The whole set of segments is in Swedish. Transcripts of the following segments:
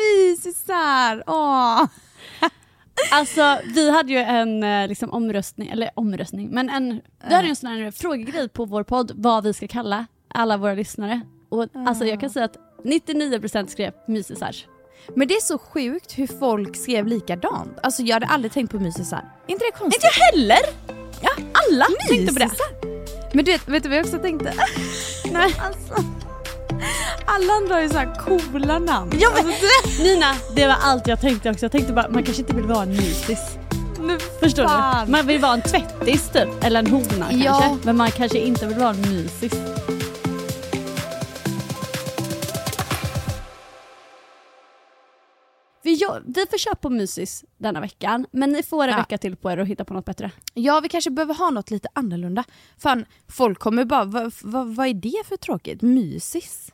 Mysisar! Åh! Alltså vi hade ju en eh, liksom, omröstning, eller omröstning, men en, vi hade ju en sån här frågegrej på vår podd vad vi ska kalla alla våra lyssnare. Och alltså jag kan säga att 99% skrev mysisar. Men det är så sjukt hur folk skrev likadant. Alltså jag hade aldrig tänkt på mysisar. inte det konstigt? Inte jag heller! Ja, Alla tänkte på det. Men du vet, vet du vad jag också tänkte? Nej. Alltså, alla andra har ju så här coola namn. Ja, men, alltså, det, Nina, det var allt jag tänkte också. Jag tänkte bara, man kanske inte vill vara en mysis. nu Förstår fan. du? Man vill vara en tvättis typ, eller en hona Ja. kanske. Men man kanske inte vill vara en mysis. Vi, gör, vi får köra på mysis denna veckan, men ni får en Ja. vecka till på er att hitta på något bättre. Ja, vi kanske behöver ha något lite annorlunda. Fan, folk kommer bara, vad, vad, vad är det för tråkigt? Mysis?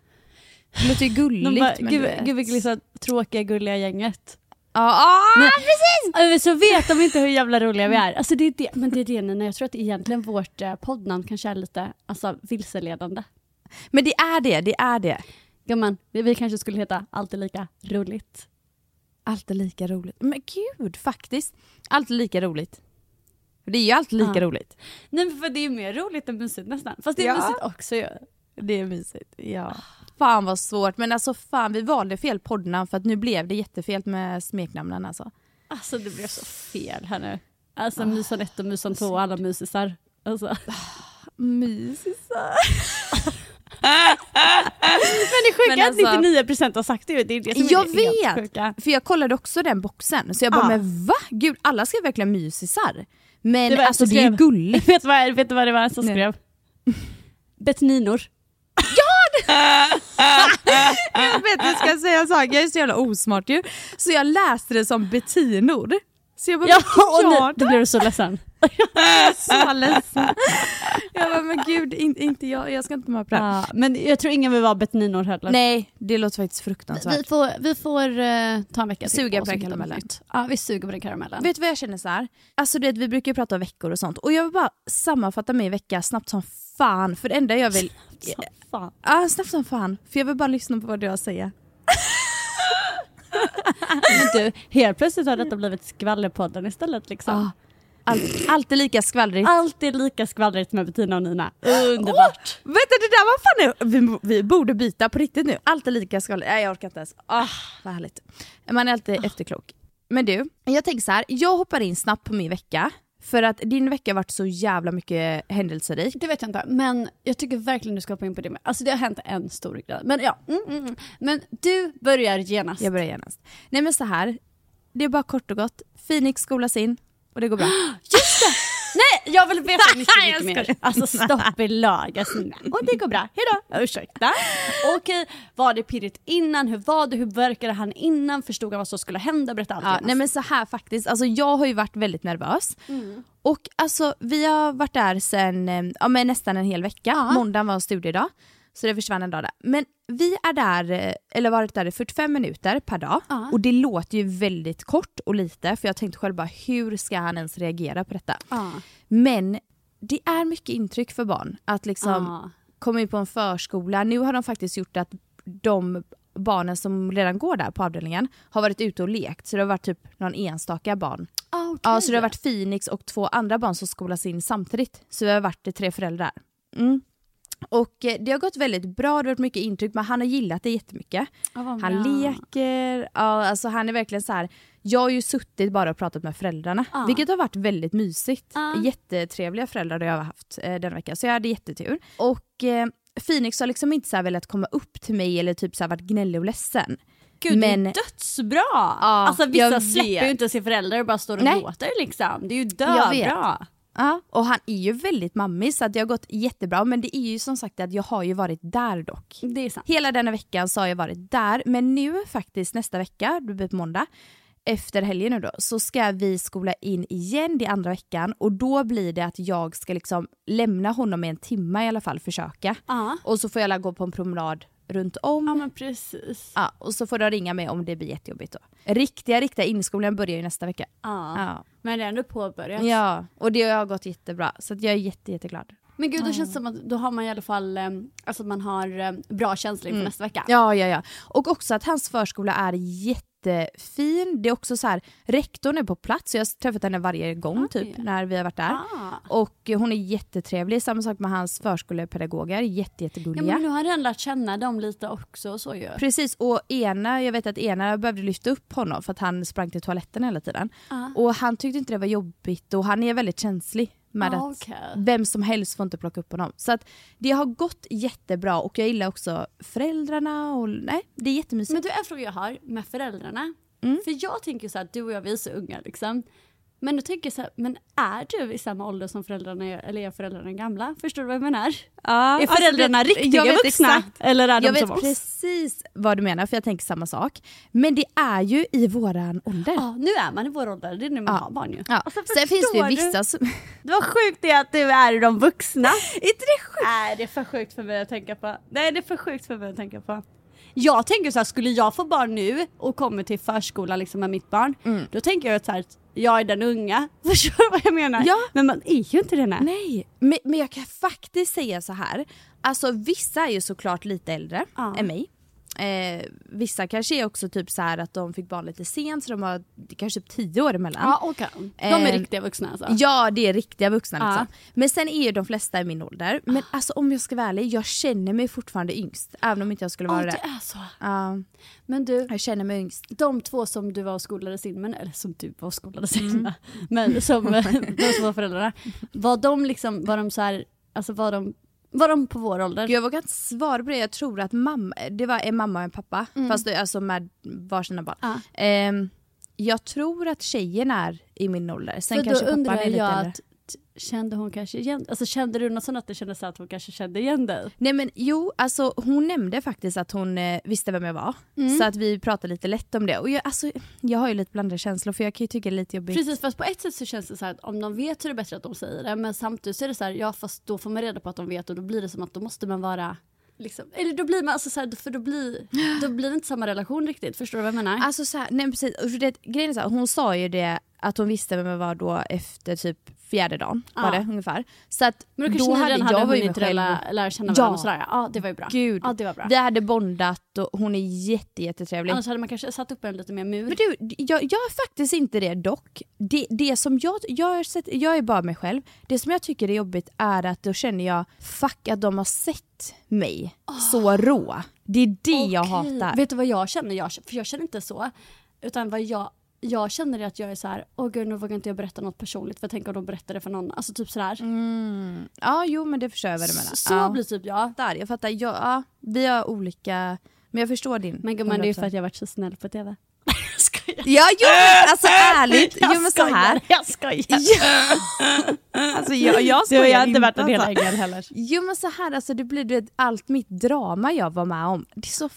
Det låter ju gulligt. Bara, men gud, gud vilket liksom tråkiga gulliga gänget. Ja, ah, Nej. precis! Så vet de inte hur jävla roliga vi är. Alltså det är det, men det är det Nina, jag tror att egentligen vårt eh, poddnamn kanske är lite alltså, vilseledande. Men det är det, det är det. Gumman, vi, vi kanske skulle heta Alltid lika roligt. Alltid lika roligt. Men gud, faktiskt. Alltid lika roligt. Det är ju alltid lika Ja. roligt. Nej men för det är mer roligt än mysigt nästan. Fast det är Ja. mysigt också ju. Det är mysigt. Ja. Fan vad svårt, men alltså fan vi valde fel poddnamn för att nu blev det jättefel med smeknamnen alltså. Alltså det blev så fel här nu. Alltså myson 1 och myson 2 och alla mysisar. Alltså. Mysisar. Men det sjuka är alltså- att 99% har sagt det. Det är det som Jag är det vet! För jag kollade också den boxen, så jag bara Ja. men va? Gud alla skrev verkligen mysisar. Men Det var alltså det är ju gulligt. Vet du vad, vet du vad det var som skrev? Betninor. jag vet du ska jag säga en sak, jag är så jävla osmart ju. Så jag läste det som betinor. Så jag bara, Ja, nu, då blev du så ledsen. jag så ledsen. Jag bara, men gud in, inte jag, jag ska inte vara på det här. Ja, men jag tror ingen vill vara betninor heller. Nej, det låter faktiskt fruktansvärt. Vi får, vi får eh, ta en vecka till Suga oss på och den hitta något karamellen. nytt. Ja, vi suger på den karamellen. Vet du vad jag känner så här? Alltså du vet, vi brukar ju prata om veckor och sånt och jag vill bara sammanfatta min vecka snabbt som fan för det enda jag vill... Så, fan. Ja, snabbt som fan. För jag vill bara lyssna på vad du har att säga. Men du, helt plötsligt har detta blivit skvallerpodden istället liksom. Ja. All, alltid lika skvallrigt. Alltid lika skvallrigt med Bettina och Nina. Underbart. Vet du det där var fan nu, vi, vi borde byta på riktigt nu. Alltid lika skvallrigt. Nej jag orkar inte ens. Ah, vad härligt. Man är alltid efterklok. Men du, jag tänker så här. jag hoppar in snabbt på min vecka. För att din vecka har varit så jävla mycket händelserik. Det vet jag inte, men jag tycker verkligen du ska hoppa in på det. med. Alltså det har hänt en stor grej. Men ja, mm, mm, mm. men du börjar genast. Jag börjar genast. Nej men så här. det är bara kort och gott. Phoenix skolas in och det går bra. Just det! Nej, jag vill veta mycket, mycket mer. Alltså stopp i lag. Alltså, och det går bra, hejdå. Ursäkta. Okej, var det pirrigt innan? Hur var det? Hur verkade han innan? Förstod han vad som skulle hända? Berätta allt. Ja, nej men så här faktiskt, alltså jag har ju varit väldigt nervös. Mm. Och alltså vi har varit där sen eh, ja, men nästan en hel vecka. Ja. Måndagen var en studiedag. Så det försvann en dag där. Men vi är där, eh, eller varit där i 45 minuter per dag. Ja. Och det låter ju väldigt kort och lite för jag tänkte själv bara hur ska han ens reagera på detta? Ja. Men det är mycket intryck för barn att liksom Ja. komma in på en förskola. Nu har de faktiskt gjort att de barnen som redan går där på avdelningen har varit ute och lekt så det har varit typ någon enstaka barn. Ah, okej. Ja, så det har varit Phoenix och två andra barn som skolas in samtidigt. Så vi har varit tre föräldrar. Mm. Och eh, det har gått väldigt bra, det har varit mycket intryck men han har gillat det jättemycket. Ja, vad Han leker, ja, alltså han är verkligen så här. Jag har ju suttit bara och pratat med föräldrarna Ja. vilket har varit väldigt mysigt. Ja. Jättetrevliga föräldrar har jag haft eh, den veckan så jag hade jättetur. Och eh, Phoenix har liksom inte så här velat komma upp till mig eller typ så här varit gnällig och ledsen. Gud, Men- det är dödsbra! alltså vissa släpper ju inte sin förälder och bara står och Nej. låter liksom. Det är ju döbra. Ja, och han är ju väldigt mammig så det har gått jättebra men det är ju som sagt att jag har ju varit där dock. Det är sant. Hela denna veckan så har jag varit där men nu faktiskt nästa vecka, det blir på måndag, efter helgen nu då, så ska vi skola in igen det andra veckan och då blir det att jag ska liksom lämna honom i en timme i alla fall, försöka. Ja. Och så får jag gå på en promenad runt om. Ja men precis. Ja, och så får de ringa mig om det blir jättejobbigt då. Riktiga, riktiga inskolningen börjar ju nästa vecka. Ja. Ja. Men det är ändå påbörjat. Ja, och det har gått jättebra så att jag är jätte, jätteglad. Men gud, då känns det som att då har man i alla fall eh, alltså man har eh, bra känsla inför nästa vecka. Ja, ja, ja. Och också att hans förskola är jättefin. Det är också så här, rektorn är på plats, jag har träffat henne varje gång Oj. typ när vi har varit där. Ah. Och hon är jättetrevlig, samma sak med hans förskolepedagoger, jätte, Ja, jättegulliga. men nu har redan lärt känna dem lite också och så ju. Precis, och ena, jag vet att ena behövde lyfta upp honom för att han sprang till toaletten hela tiden. Ah. Och han tyckte inte det var jobbigt och han är väldigt känslig med Ah, att vem som helst får inte plocka upp honom. Så att det har gått jättebra och jag gillar också föräldrarna och nej, det är jättemysigt. Men du, en fråga jag har med föräldrarna. Mm. För jag tänker så här, du och jag vi är så unga liksom. Men då tänker jag så här, men är du i samma ålder som föräldrarna är, eller är föräldrarna gamla? Förstår du vad jag menar? Ja, är föräldrarna alltså riktiga jag vet vuxna? exakt. Eller är de Jag vet som oss? precis vad du menar för jag tänker samma sak. Men det är ju i våran ålder. Ja, nu är man i vår ålder, det är nu man Ja. har barn ju. Ja. Alltså, Sen finns det ju vissa som... Det var sjukt det att du är de vuxna. inte det sjukt? Nej det är för sjukt för mig att tänka på. Nej det är för sjukt för mig att tänka på. Jag tänker så här, skulle jag få barn nu och kommer till förskolan liksom med mitt barn, då tänker jag att så här, jag är den unga. Förstår du vad jag menar? Ja. Men man är ju inte det. Nej. Nej, men, men jag kan faktiskt säga så här. Alltså vissa är ju såklart lite äldre Ja. än mig. Eh, vissa kanske är också typ så att de fick barn lite sent så de har kanske typ tio år emellan. Ja okej. De är Eh, riktiga vuxna alltså. Ja det är riktiga vuxna Ja. liksom. Men sen är ju de flesta i min ålder. Men alltså om jag ska vara ärlig, jag känner mig fortfarande yngst. Även om inte jag skulle vara det det. är så. Ja, Men du, jag känner mig yngst. de två som du var och skolades in med, eller som du var och skolades in Mm. med, men som de som var föräldrarna, var de liksom, var de så här, alltså var de, var de på vår ålder? Jag vågar inte svara på det. Jag tror att mamma, det var en mamma och en pappa. Fast det, alltså med varsina barn. Mm. Ja. Ehm, jag tror att tjejen är i min ålder. Sen För kanske då undrar lite jag äldre. att, kände hon kanske igen, alltså kände du något sånt att det kändes så att hon kanske kände igen dig? Nej men jo, alltså hon nämnde faktiskt att hon eh, visste vem jag var. Mm. Så att vi pratade lite lätt om det. Och jag, alltså, jag har ju lite blandade känslor för jag kan ju tycka det är lite jobbigt. Precis, fast på ett sätt så känns det så här att om de vet så är det bättre att de säger det, men samtidigt så är det så här, ja fast då får man reda på att de vet och då blir det som att då måste man vara Liksom, eller då blir man alltså så här, för då blir, då blir det inte samma relation riktigt, förstår du vad jag menar? Alltså så här, nej precis, och för det, grejen är så här, hon sa ju det att hon visste vem jag var då efter typ fjärde dagen var Ja. det ungefär. Så att men då redan hade jag var ju hunnit lära, lära känna Ja. varandra och sådär. Ja det var ju bra. Gud, Ja det var bra. vi hade bondat och hon är jätte, jättetrevlig. Annars hade man kanske satt upp en lite mer mur. Men du, jag, jag är faktiskt inte det dock. Det, det som jag, jag, sett, jag är bara mig själv. Det som jag tycker är jobbigt är att då känner jag fuck att de har sett mig så rå. Det är det jag Okej. hatar. Vet du vad jag känner? Jag, för jag känner inte så. Utan vad jag, jag känner att jag är så här, åh gud nu vågar inte jag berätta något personligt för tänk om de berättar det för någon. Alltså typ sådär. Mm. Ja jo men det förstår jag vad du menar. Så ja. blir typ jag. Där, jag fattar. Ja, ja, vi har olika, men jag förstår din. Men gumman det är för 100%. att jag har varit så snäll på TV. Jag skojar. Ja, jo men alltså ärligt, jo men så här. Jag skojar. Ja. Alltså jag, jag Du har skojar inte varit en hel ängel heller. Jo men så här, alltså det blir du vet, allt mitt drama jag var med om. Det är så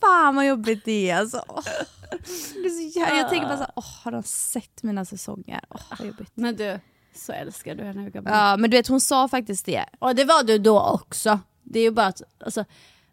fan vad jobbigt det är alltså. Åh. Det är så jä- jag tänker bara så här, åh, har de sett mina säsonger? Åh, vad jobbigt. Men du, så älskar du henne. Ja men du vet hon sa faktiskt det. Och det var du då också. Det är ju bara att, alltså,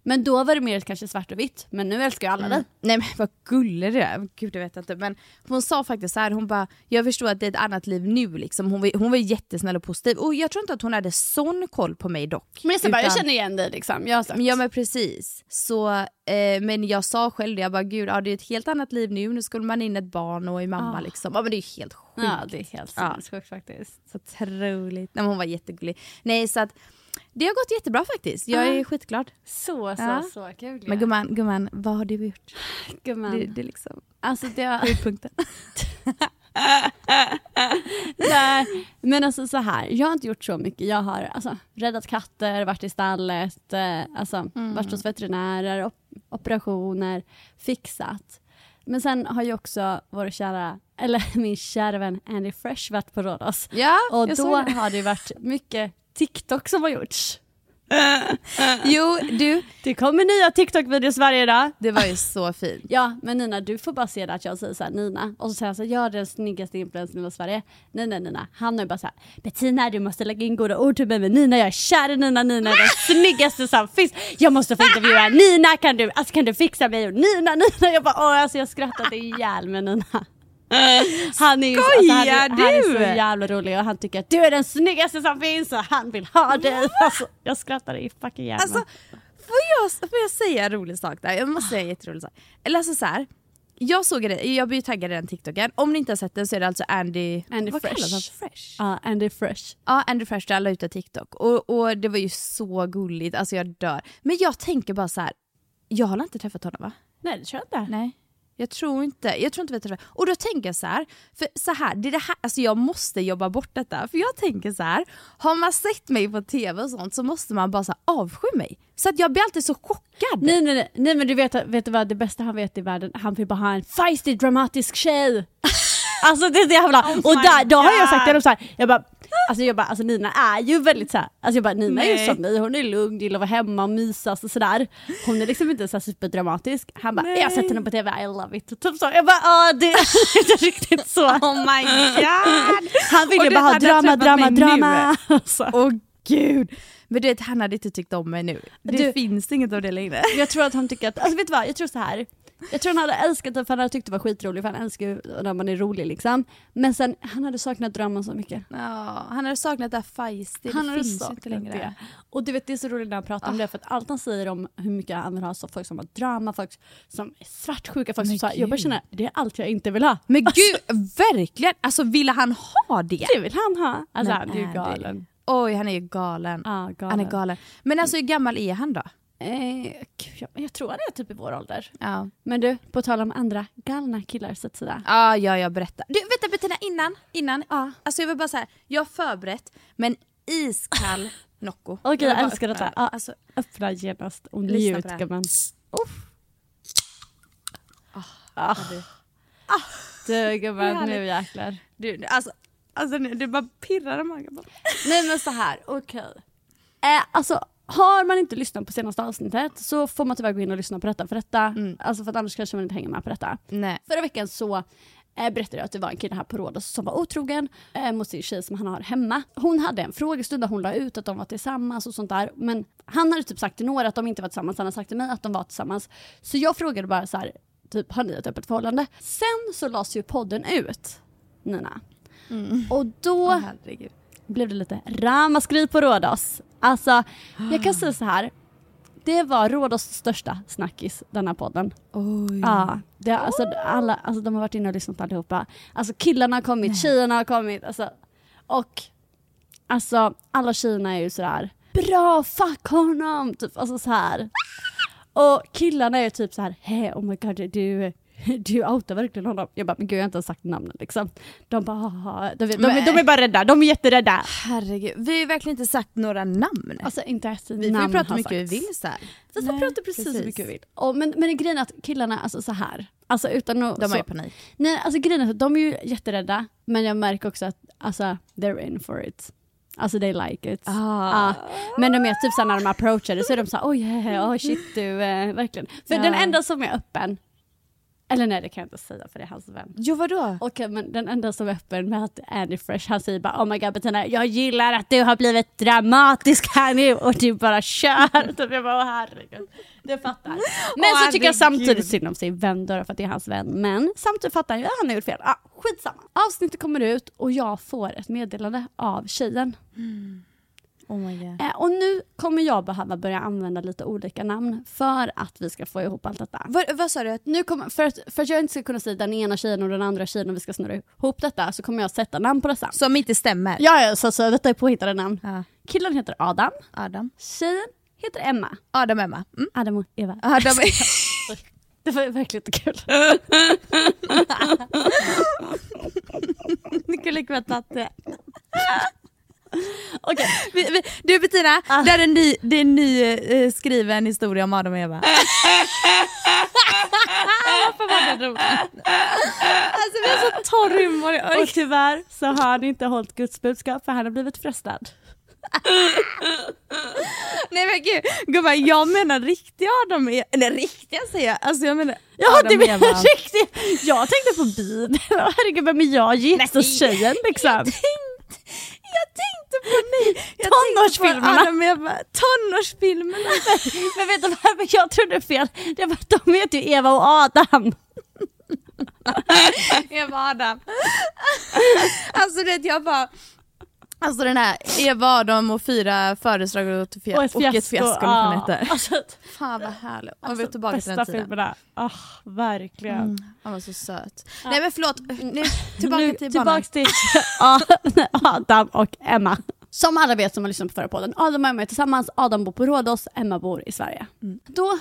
men då var det mer kanske svart och vitt, men nu älskar ju alla dig. Nej men vad gullig du är, gud jag vet inte. Men hon sa faktiskt så här, hon bara, jag förstår att det är ett annat liv nu liksom. Hon var, hon var jättesnäll och positiv. Och jag tror inte att hon hade sån koll på mig dock. Men jag, säger bara, jag Utan- känner igen dig liksom. Jag har sagt. Ja men precis. Så, eh, men jag sa själv det, jag bara gud ja, det är ett helt annat liv nu, nu skulle man in ett barn och är mamma Ah. liksom. Ja men det är helt sjukt. Ja, det är helt Ja. sinnessjukt faktiskt. Så otroligt. Nej, men hon var jättegullig. Nej så att det har gått jättebra faktiskt, jag är Ah. skitglad. Så, så, Ja. så kul. Men gumman, gumman vad har du gjort? gumman. Det, det är liksom Alltså det har... höjdpunkten. Nej, men alltså så här, jag har inte gjort så mycket. Jag har alltså, räddat katter, varit i stallet, eh, alltså, varit hos veterinärer, op operationer, fixat. Men sen har ju också vår kära, eller min kära vän Andy Fresh varit på Rhodos. Ja, Och då har det varit mycket TikTok som har gjorts. Jo du, Det kommer nya TikTok-videos varje dag. det var ju så fint. Ja, men Nina du får bara se det att jag säger såhär Nina och så säger han såhär, jag är den snyggaste influencern i Sverige. Nej nej Nina, han är bara såhär Bettina du måste lägga in goda ord till mig med Nina, jag är kär i Nina, Nina är den snyggaste som finns. Jag måste få intervjua Nina, kan du, alltså, kan du fixa mig? Och Nina, Nina, jag bara åh alltså jag skrattade ihjäl med Nina. Han är ju alltså, han, är, han är så jävla rolig och han tycker att du är den snyggaste som finns och han vill ha dig. Alltså, jag skrattade i fucking ihjäl Alltså, får jag, får jag säga en rolig sak där? Jag måste säga en jätterolig sak. Eller alltså så här. Jag såg det, jag blir taggad i den TikToken. Om ni inte har sett den så är det alltså Andy... Andy vad Fresh. kallas han? Fresh? Ja, Andy Fresh. Ja, Andy Fresh där la ut en TikTok och, och det var ju så gulligt, alltså jag dör. Men jag tänker bara så här. jag har inte träffat honom va? Nej det tror jag inte. Nej. Jag tror inte, jag tror inte vi träffas. Och då tänker jag så här, för så här, det är det här, alltså jag måste jobba bort detta. För jag tänker så här, har man sett mig på tv och sånt så måste man bara så här, avsky mig. Så att jag blir alltid så chockad. Nej, nej, nej, nej men du vet, vet du vad det bästa han vet i världen? Han vill bara ha en feisty dramatisk tjej. Alltså det är så jävla, Oh och där, då har jag sagt till honom såhär, jag bara, alltså jag bara, alltså Nina är ju väldigt såhär, alltså jag bara Nina är ju Nej. som mig, hon är lugn, gillar att vara hemma och mysas och sådär. Hon är liksom inte så här superdramatisk. Han bara, jag har sett henne på tv, I love it. Typ så. Jag bara, det är inte riktigt så. Oh my god! Han vill Och ju du, bara ha drama, drama, drama. Åh gud! Men du vet, han hade inte tyckt om mig nu. Det Du- finns inget av det längre. Jag tror att han tycker att, alltså vet du vad, jag tror så här. Jag tror han hade älskat det för han hade tyckt det var skitroligt för han älskar ju när man är rolig liksom. Men sen, han hade saknat drömmen så mycket. Ja, han hade saknat det här feisty, Han det hade finns saknat inte längre. det. Och du vet det är så roligt när han pratar om det för att allt han säger om hur mycket han vill ha så folk som har drama, folk som är svartsjuka, folk som Men så här, jag bara känner det är allt jag inte vill ha. Men gud, verkligen! Alltså ville han ha det? Det vill han ha. Alltså Men han är ju är det- galen. Oj, han är ju galen. Ja, galen. Han är galen. Men alltså hur gammal är han då? Eh, jag, jag tror han är typ i vår ålder. Ja, Men du, på tal om andra galna killar så att säga. ah, ja jag berättar. Du vänta Bettina, innan, innan. Ja. Alltså jag vill bara säga, jag har förberett men iskall Nocco. Okej, vill jag bara älskar öppna detta. Ja. Alltså, Öppna genast och njut det gumman. ah, Ah. du, Du Det gumman, nu jäklar. du, alltså, alltså det bara pirrar i magen. Nej men så här, okej. Eh, alltså har man inte lyssnat på senaste avsnittet så får man tyvärr gå in och lyssna på detta för detta, Mm. alltså för att annars kanske man inte hänger med på detta. Nej. Förra veckan så eh, berättade jag att det var en kille här på Rhodos som var otrogen eh, mot sin tjej som han har hemma. Hon hade en frågestund där hon la ut att de var tillsammans och sånt där. Men han hade typ sagt till några att de inte var tillsammans, han hade sagt till mig att de var tillsammans. Så jag frågade bara så här, typ har ni ett öppet förhållande? Sen så lades ju podden ut, Nina. Och då Åh herregud. Blev det lite ramaskri på Rhodos. Alltså, jag kan säga så här. Det var Rhodos största snackis, den här podden. Oj. Ja, det, alltså, alla, alltså, de har varit inne och lyssnat allihopa. Alltså killarna har kommit, tjejerna har kommit. Alltså, och alltså alla tjejerna är ju sådär, bra fuck honom! Typ, alltså så här. Och killarna är typ så här, hey, oh my god du du outar verkligen honom. Jag bara, men gud jag har inte ens sagt namnen liksom. De bara, "Haha." de, de, de, de är bara rädda, de är jätterädda. Herregud, vi har ju verkligen inte sagt några namn. Alltså inte ens vi får ju namn prata hur mycket vi vill så här. Vi får Nej, prata precis, precis. hur mycket vi vill. Och, men, men grejen är att killarna, alltså så här. Alltså utan att, De har ju panik. Nej, alltså grejen är att de är ju jätterädda, men jag märker också att alltså, they're in for it. Alltså they like it. Ah. Ja. men de är typ såhär när de approachar det så är de såhär oj, oh, oh shit du, eh, verkligen. För Ja. den enda som är öppen, eller nej det kan jag inte säga för det är hans vän. Jo vadå? Okej men den enda som är öppen med att Andy Fresh han säger bara oh my god Bettina jag gillar att du har blivit dramatisk här nu och du bara kör. Typ jag bara åh herregud. Det fattar. Men Åh, så tycker jag samtidigt synd om sin vän då för att det är hans vän. Men samtidigt fattar jag att han har gjort fel. Ah, skitsamma. Avsnittet kommer ut och jag får ett meddelande av tjejen. Oh. Eh, och nu kommer jag behöva börja använda lite olika namn för att vi ska få ihop allt detta. Vad, vad sa du? Nu kommer, för, att, för att jag inte ska kunna säga den ena tjejen och den andra tjejen och vi ska snurra ihop detta så kommer jag sätta namn på dessa. Som inte stämmer? Ja, ja så, så detta är påhittade namn. Ja. Killen heter Adam, Adam. tjejen heter Emma. Adam Emma. Mm. Adam och Eva. Adam Det var verkligen inte kul. Ni kunde lika väl tagit det. Okej, vi- Du Bettina, Ah. det är en ny, det är en ny eh, skriven historia om Adam och Eva. varför var det roligt? Alltså vi har så torr humor. Och tyvärr så har han inte hållit Guds budskap för han har blivit frestad. Nej men gud, gumman jag menar riktiga Adam och Eva. Nej riktiga säger jag, alltså jag menar Ja, Adam och menar Eva. riktigt. Jag tänkte på Bibeln. Herregud, vem är jag? Jesus-tjejen liksom. Jag tänkte, jag tänkte på ni, jag Tonårsfilmerna. på Adam och Eva. Tonårsfilmerna. Men vet du varför jag trodde fel? Det var att de heter ju Eva och Adam. Eva och Adam. Alltså det jag bara Alltså den här Eva Adam och fyra födelsedagar och, ett fia- och ett fiasko den heter. Alltså, Fan vad härligt. Och vi är alltså, tillbaka till den bästa tiden. filmerna. Ah, verkligen. Mm, han var så söt. Nej men förlåt, nu, tillbaka nu, till banan. tillbaks till Adam och Emma. Som alla vet som har lyssnat på förra podden, Adam och Emma är tillsammans, Adam bor på Rhodos, Emma bor i Sverige. Mm. Då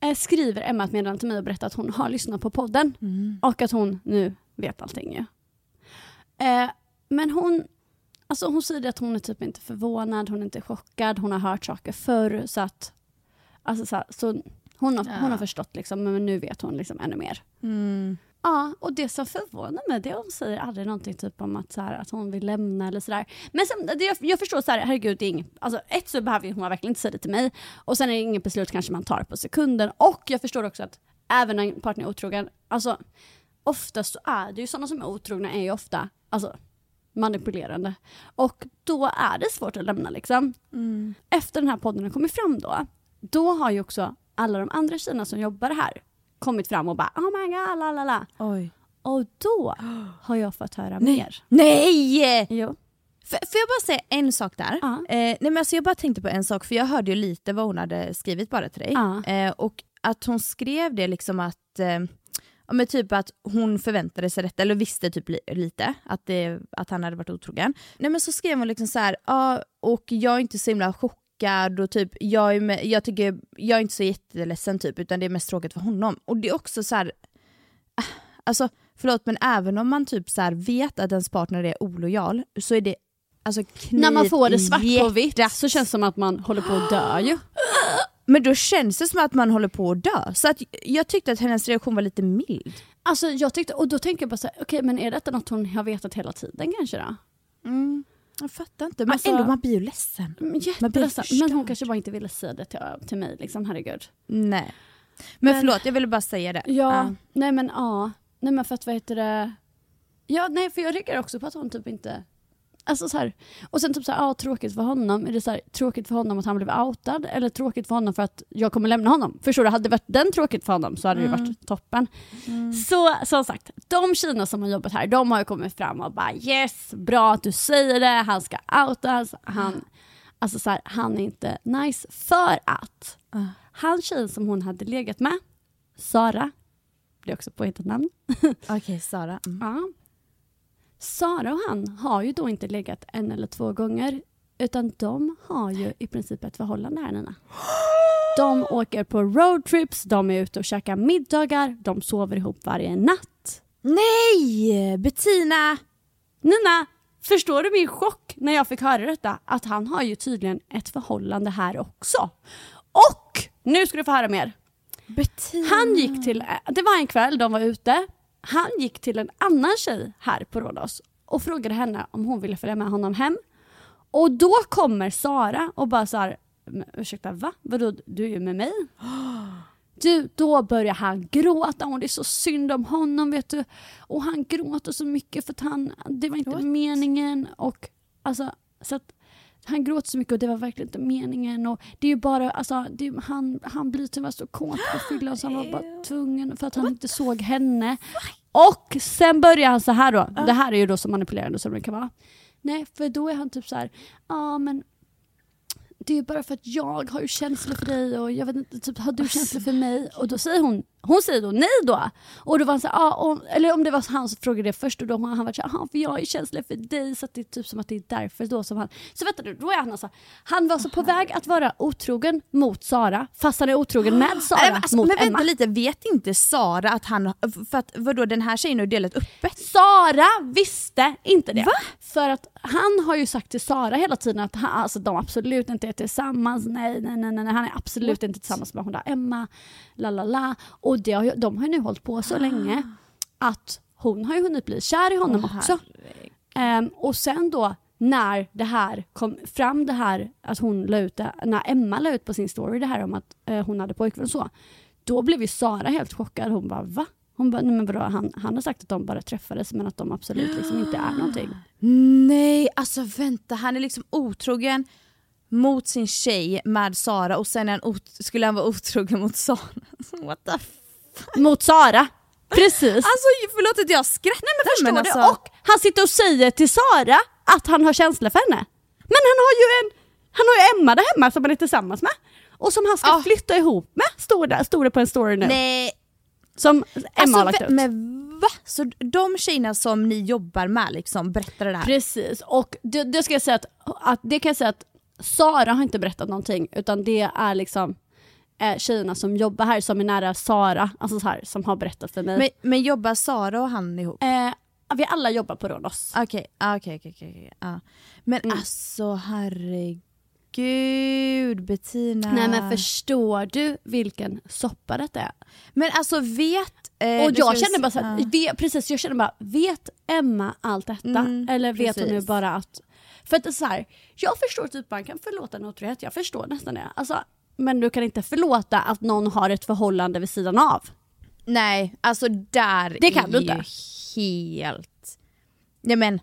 eh, skriver Emma ett meddelande till mig och berättar att hon har lyssnat på podden Mm. och att hon nu vet allting ju. Eh, men hon, alltså hon säger att hon är typ inte förvånad, hon är inte chockad, hon har hört saker förr så att alltså så, här, så hon, har, hon har förstått liksom, men nu vet hon liksom ännu mer. Mm. Ja, och det som förvånar mig det är att hon säger aldrig någonting typ om att, så här, att hon vill lämna eller sådär. Men sen, det, jag, jag förstår så här, herregud, det är inget, alltså, ett så behöver hon verkligen inte säga det till mig och sen är det inget beslut kanske man tar på sekunden och jag förstår också att även när en partner är otrogen, alltså oftast så är det ju sådana som är otrogna är ju ofta alltså, manipulerande och då är det svårt att lämna liksom. Efter den här podden har kommit fram då, då har ju också alla de andra tjejerna som jobbar här kommit fram och bara oh my god, la la la. Och då har jag fått höra mer. Nej! Jo. F- får jag bara säga en sak där? Ja. Eh, nej men alltså jag bara tänkte på en sak, för jag hörde ju lite vad hon hade skrivit bara till dig. Ja. Eh, och att hon skrev det liksom att, eh, ja, men typ att hon förväntade sig detta, eller visste typ li- lite att, det, att han hade varit otrogen. Nej men så skrev hon liksom så här, ja och jag är inte så himla chockad och typ jag är, med, jag tycker, jag är inte så jätteledsen typ utan det är mest tråkigt för honom. Och det är också så här, ah, alltså förlåt men även om man typ så vet att ens partner är olojal så är det alltså När man får det svart på vitt så känns det som att man håller på att dö ju. Men då känns det som att man håller på att dö. Så att jag tyckte att hennes reaktion var lite mild. Alltså jag tyckte, och då tänker jag bara så här, okej men är detta något hon har vetat hela tiden kanske då? Jag fattar inte, men Alltså- ändå man blir ju ledsen. Mm, Jätteledsen. Men hon kanske bara inte ville säga det till, till mig liksom, herregud. Nej. Men, Men- förlåt, jag ville bara säga det. Ja, nej men ja. Nej men för att vad heter det? Ja, nej för jag reagerar också på att hon typ inte Alltså så här. Och sen typ så här, ja, tråkigt för honom. Är det så här, tråkigt för honom att han blev outad? Eller tråkigt för honom för att jag kommer lämna honom? Förstår du? Hade det varit den tråkigt för honom så hade det ju varit toppen. Så som sagt, de tjejerna som har jobbat här, de har ju kommit fram och bara yes, bra att du säger det, han ska outas. Han, alltså så här, han är inte nice för att han tjejen som hon hade legat med, Sara, det är också påhittat namn. Okej, Sara. Mm. Ja. Sara och han har ju då inte legat en eller två gånger utan de har ju i princip ett förhållande här Nina. De åker på roadtrips, de är ute och käkar middagar, de sover ihop varje natt. Nej! Bettina! Nina, förstår du min chock när jag fick höra detta? Att han har ju tydligen ett förhållande här också. Och nu ska du få höra mer. Bettina. Han gick till, det var en kväll de var ute, han gick till en annan tjej här på Rhodos och frågade henne om hon ville följa med honom hem. Och då kommer Sara och bara så här, "Men ursäkta va? Vadå du är ju med mig? Du, då börjar han gråta och det är så synd om honom vet du. Och han gråter så mycket för att han, det var inte What? meningen och alltså så att han gråter så mycket och det var verkligen inte meningen. Och det är ju bara, alltså, det han, han blir tyvärr så kåt på fyllan så han var bara tvungen för att han inte såg henne. Och sen börjar han så här då. Det här är ju då så manipulerande som det kan vara. Nej, för då är han typ så här, ja men det är ju bara för att jag har ju känslor för dig och jag vet inte, typ har du känslor för mig? Och då säger hon, hon säger då nej då. Och då var han så ja, om, eller om det var han som frågade det först och då har han varit så "Ja, för jag har ju känslor för dig så att det är typ som att det är därför då som han, så vänta nu, då är han alltså, han var så på väg att vara otrogen mot Sara fast han är otrogen med Sara men alltså, mot men vänta Emma. lite, vet inte Sara att han, för att vadå den här tjejen har delat öppet? Sara visste inte det. För att han har ju sagt till Sara hela tiden att han, alltså, de absolut inte är tillsammans. Nej, nej, nej, nej. han är absolut inte tillsammans med hon där Emma. La, la, la. Och det har de har ju nu hållit på så länge att hon har ju hunnit bli kär i honom Åh, också. Ehm, och sen då när det här kom fram, det här att hon la ut det, när Emma la ut på sin story det här om att eh, hon hade pojkvän och så. Då blev ju Sara helt chockad. Hon bara va? Hon bara, nej men vadå, han, han har sagt att de bara träffades men att de absolut liksom inte är någonting. Nej, alltså vänta, han är liksom otrogen mot sin tjej med Sara och sen han skulle han vara otrogen mot Sara. What the Mot Sara! Precis. Alltså förlåt att jag skrattar nej men förstår alltså, du? Och han sitter och säger till Sara att han har känslor för henne. Men han har ju en, han har ju Emma där hemma som han är tillsammans med. Och som han ska Ja. flytta ihop med, står det, står det på en story nu. Nej, Som Emma alltså, har lagt ut. men va? Så de tjejerna som ni jobbar med liksom berättar det här? Precis, och det, det ska jag säga att, att, det kan jag säga att Sara har inte berättat någonting utan det är liksom eh, tjejerna som jobbar här som är nära Sara, alltså så här, som har berättat för mig. Men, men jobbar Sara och han ihop? eh, vi alla jobbar på Rhodos. Okej, ah, okej, okej, okej, okej, ja. Men Mm. alltså herregud Bettina. Nej men förstår du vilken soppa detta är? Men alltså vet... eh, och jag känner bara se- såhär, ja. vet, precis jag känner bara, vet Emma allt detta? Mm, Eller vet hon nu precis. bara att... För att det är så här, jag förstår typ man kan förlåta en otrohet, jag förstår nästan det. Alltså, men du kan inte förlåta att någon har ett förhållande vid sidan av. Nej, alltså där Det kan är du ju inte. helt... Nej men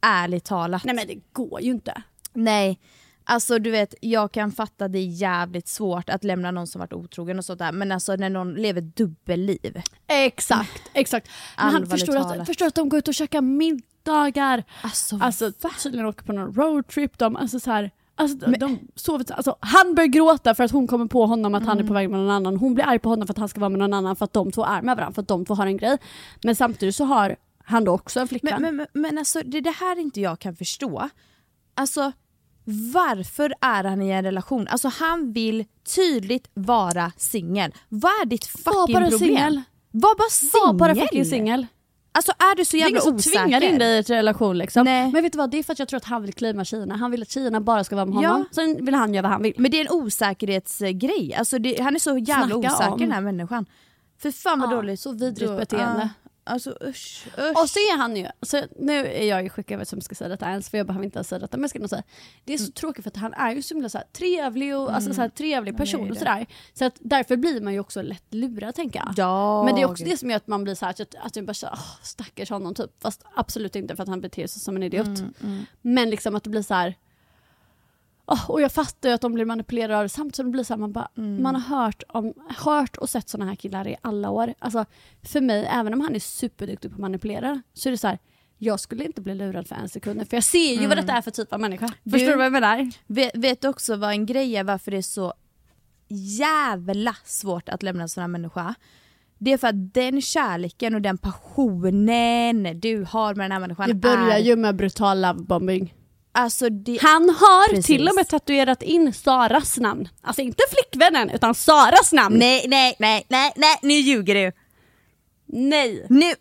ärligt talat. Nej men det går ju inte. Nej. Alltså du vet, jag kan fatta det är jävligt svårt att lämna någon som varit otrogen och sånt där men alltså när någon lever dubbelliv. Exakt, exakt. Men han förstår att, förstår att de går ut och käkar middagar. Alltså, Alltså tydligen åker på någon roadtrip. De, alltså så här, alltså, de, de sover, alltså, han börjar gråta för att hon kommer på honom att han Mm. är på väg med någon annan. Hon blir arg på honom för att han ska vara med någon annan för att de två är med varandra, för att de två har en grej. Men samtidigt så har han då också en flickvän. men, men, men alltså det är det här inte jag kan förstå. Alltså varför är han i en relation? Alltså han vill tydligt vara singel. Vad är ditt Var fucking bara problem? singel. Var bara singel. Var bara fucking singel. Alltså är du så Det är jävla ingen som osäker? tvingar in dig i en relation liksom. Nej. Men vet du vad, det är för att jag tror att han vill claima tjejerna. Han vill att tjejerna bara ska vara med Ja. honom. Sen vill han göra vad han vill. Men det är en osäkerhetsgrej. Alltså det, han är så jävla Snacka osäker om. den här människan. För fan vad Ja, dåligt. så vidrigt beteende. ja, alltså usch, usch. Och så är han ju, så nu är jag ju sjuk över som ska säga detta ens för jag behöver inte ens säga detta men jag ska nog säga. Det är så tråkigt för att han är ju så himla så här, trevlig och alltså så här, trevlig person ju och sådär. Så att därför blir man ju också lätt lurad tänker jag. Ja, Men det är också gud. det som gör att man blir så här, att, att jag bara så, här, åh, stackars honom typ. Fast absolut inte för att han beter sig som en idiot. Mm, Men liksom att det blir så här. Åh, och jag fattar ju att de blir manipulerade av det samtidigt som det blir så här, man, bara, Mm. man har hört, om, hört och sett såna här killar i alla år. Alltså, för mig, även om han är superduktig på att manipulera, så är det så här, jag skulle inte bli lurad för en sekund. För jag ser ju vad detta är för typ av människa. Du- Förstår du vad jag menar? Vet, vet också vad en grej är varför det är så jävla svårt att lämna en sån här människa? Det är för att den kärleken och den passionen du har med den här människan Det börjar är... ju med brutal lovebombing. Alltså det... Han har Precis. till och med tatuerat in Saras namn. Alltså inte flickvännen utan Saras namn. Nej, nej, nej, nej, nej, nu ljuger du. Nej. Nu...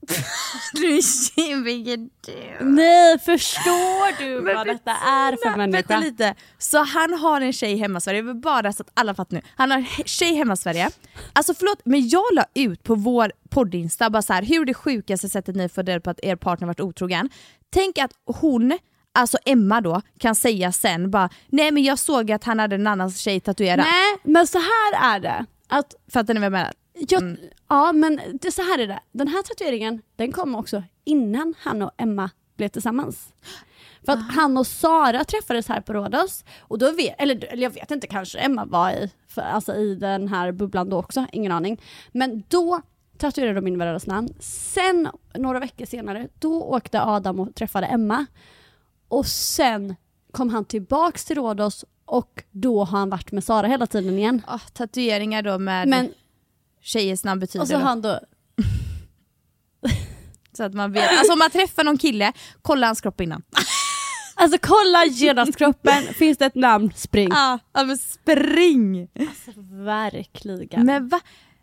nu ljuger du. Nej, förstår du Men vad detta är för Vänta människa? lite. Så han har en tjej hemma i Sverige, bara så att alla fattar nu. Han har en tjej hemma i Sverige. Alltså förlåt, men jag la ut på vår poddinsta bara så här, hur är det sjukaste sättet ni får reda på att er partner varit otrogen? Tänk att hon, alltså Emma då, kan säga sen bara nej men jag såg att han hade en annan tjej tatuerad. Nej, men så här är det. Att Fattar ni vad jag menar? jag, Ja, men det, så här är det. Den här tatueringen den kom också innan han och Emma blev tillsammans. För att han och Sara träffades här på Rhodos, och då vet, eller, eller jag vet inte, kanske Emma var i, för, alltså i den här bubblan då också, ingen aning. Men då tatuerade de in varandras namn. Sen, några veckor senare, då åkte Adam och träffade Emma. Och sen kom han tillbaks till Rhodos och då har han varit med Sara hela tiden igen. Ah, tatueringar då med Men, tjejers namn betyder och så då. han då Så att man vet. Alltså om man träffar någon kille, kolla hans kropp innan. Alltså kolla genast kroppen, finns det ett namn, spring. Ja, ja men spring! Verkligen. Men va?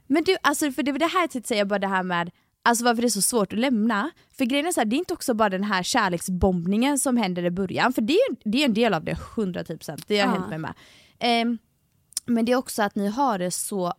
Men du, alltså för det var det här jag tänkte säga, bara det här med Alltså varför det är så svårt att lämna. För grejen är så här, det är inte också bara den här kärleksbombningen som händer i början, för det är, det är en del av det, 110%, det har Ja. hänt mig med. Ehm, men det är också att ni har det så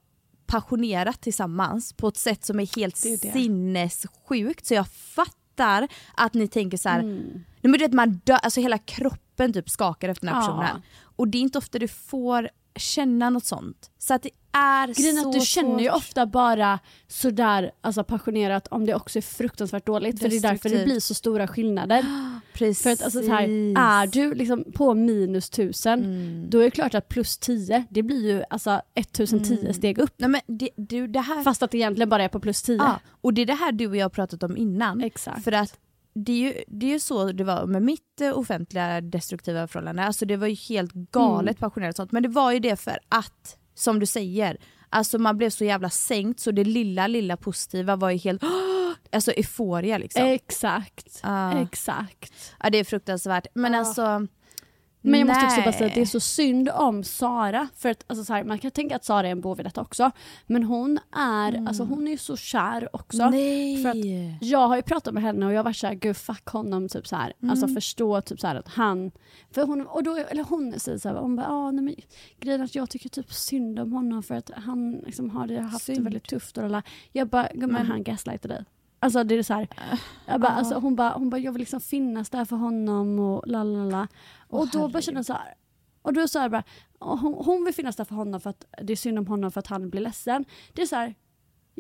passionerat tillsammans på ett sätt som är helt Det är det. sinnessjukt. Så jag fattar att ni tänker så här, Mm. Men du vet man dör, alltså hela kroppen typ skakar efter den här personen. Och det är inte ofta du får känna något sånt. Så att det är Grejen så att du känner ju ofta bara sådär alltså, passionerat om det också är fruktansvärt dåligt. För det är därför det blir så stora skillnader. Precis. För att alltså, så här, är du liksom på minus tusen, Mm. då är det klart att plus 10, det blir ju alltså 1010 Mm. steg upp. Nej men det, du, det här... Fast att det egentligen bara är på plus 10. ja, och det är det här du och jag har pratat om innan. Exakt. För att det är, ju, det är ju så det var med mitt eh, offentliga destruktiva förhållande. Alltså det var ju helt galet Mm. passionerat och sånt. Men det var ju det för att, som du säger, alltså man blev så jävla sänkt så det lilla, lilla positiva var ju helt, alltså euforia liksom. Exakt. Ja. Exakt. ja, det är fruktansvärt. Men Ja. alltså... Men jag måste också bara säga att det är så synd om Sara. För att, alltså, så här, man kan tänka att Sara är en bov i detta också. Men hon är, alltså, hon är ju så kär också. Mm. Nej! För att jag har ju pratat med henne och jag har varit såhär, gud fuck honom, typ så här. Mm. Alltså förstå typ så här att han, för hon, och då, eller hon säger såhär, hon bara, ah, nej men grejen att jag tycker typ synd om honom för att han liksom har det, haft det Synd. väldigt tufft och alla. Jag bara, gumman Men- han gaslightar dig. Alltså det är så här, jag bara, ja. alltså, hon bara, hon bara, jag vill liksom finnas där för honom och la la la. Och då bara känner jag så här, och då sa jag bara, hon, hon vill finnas där för honom för att det är synd om honom för att han blir ledsen. Det är så här,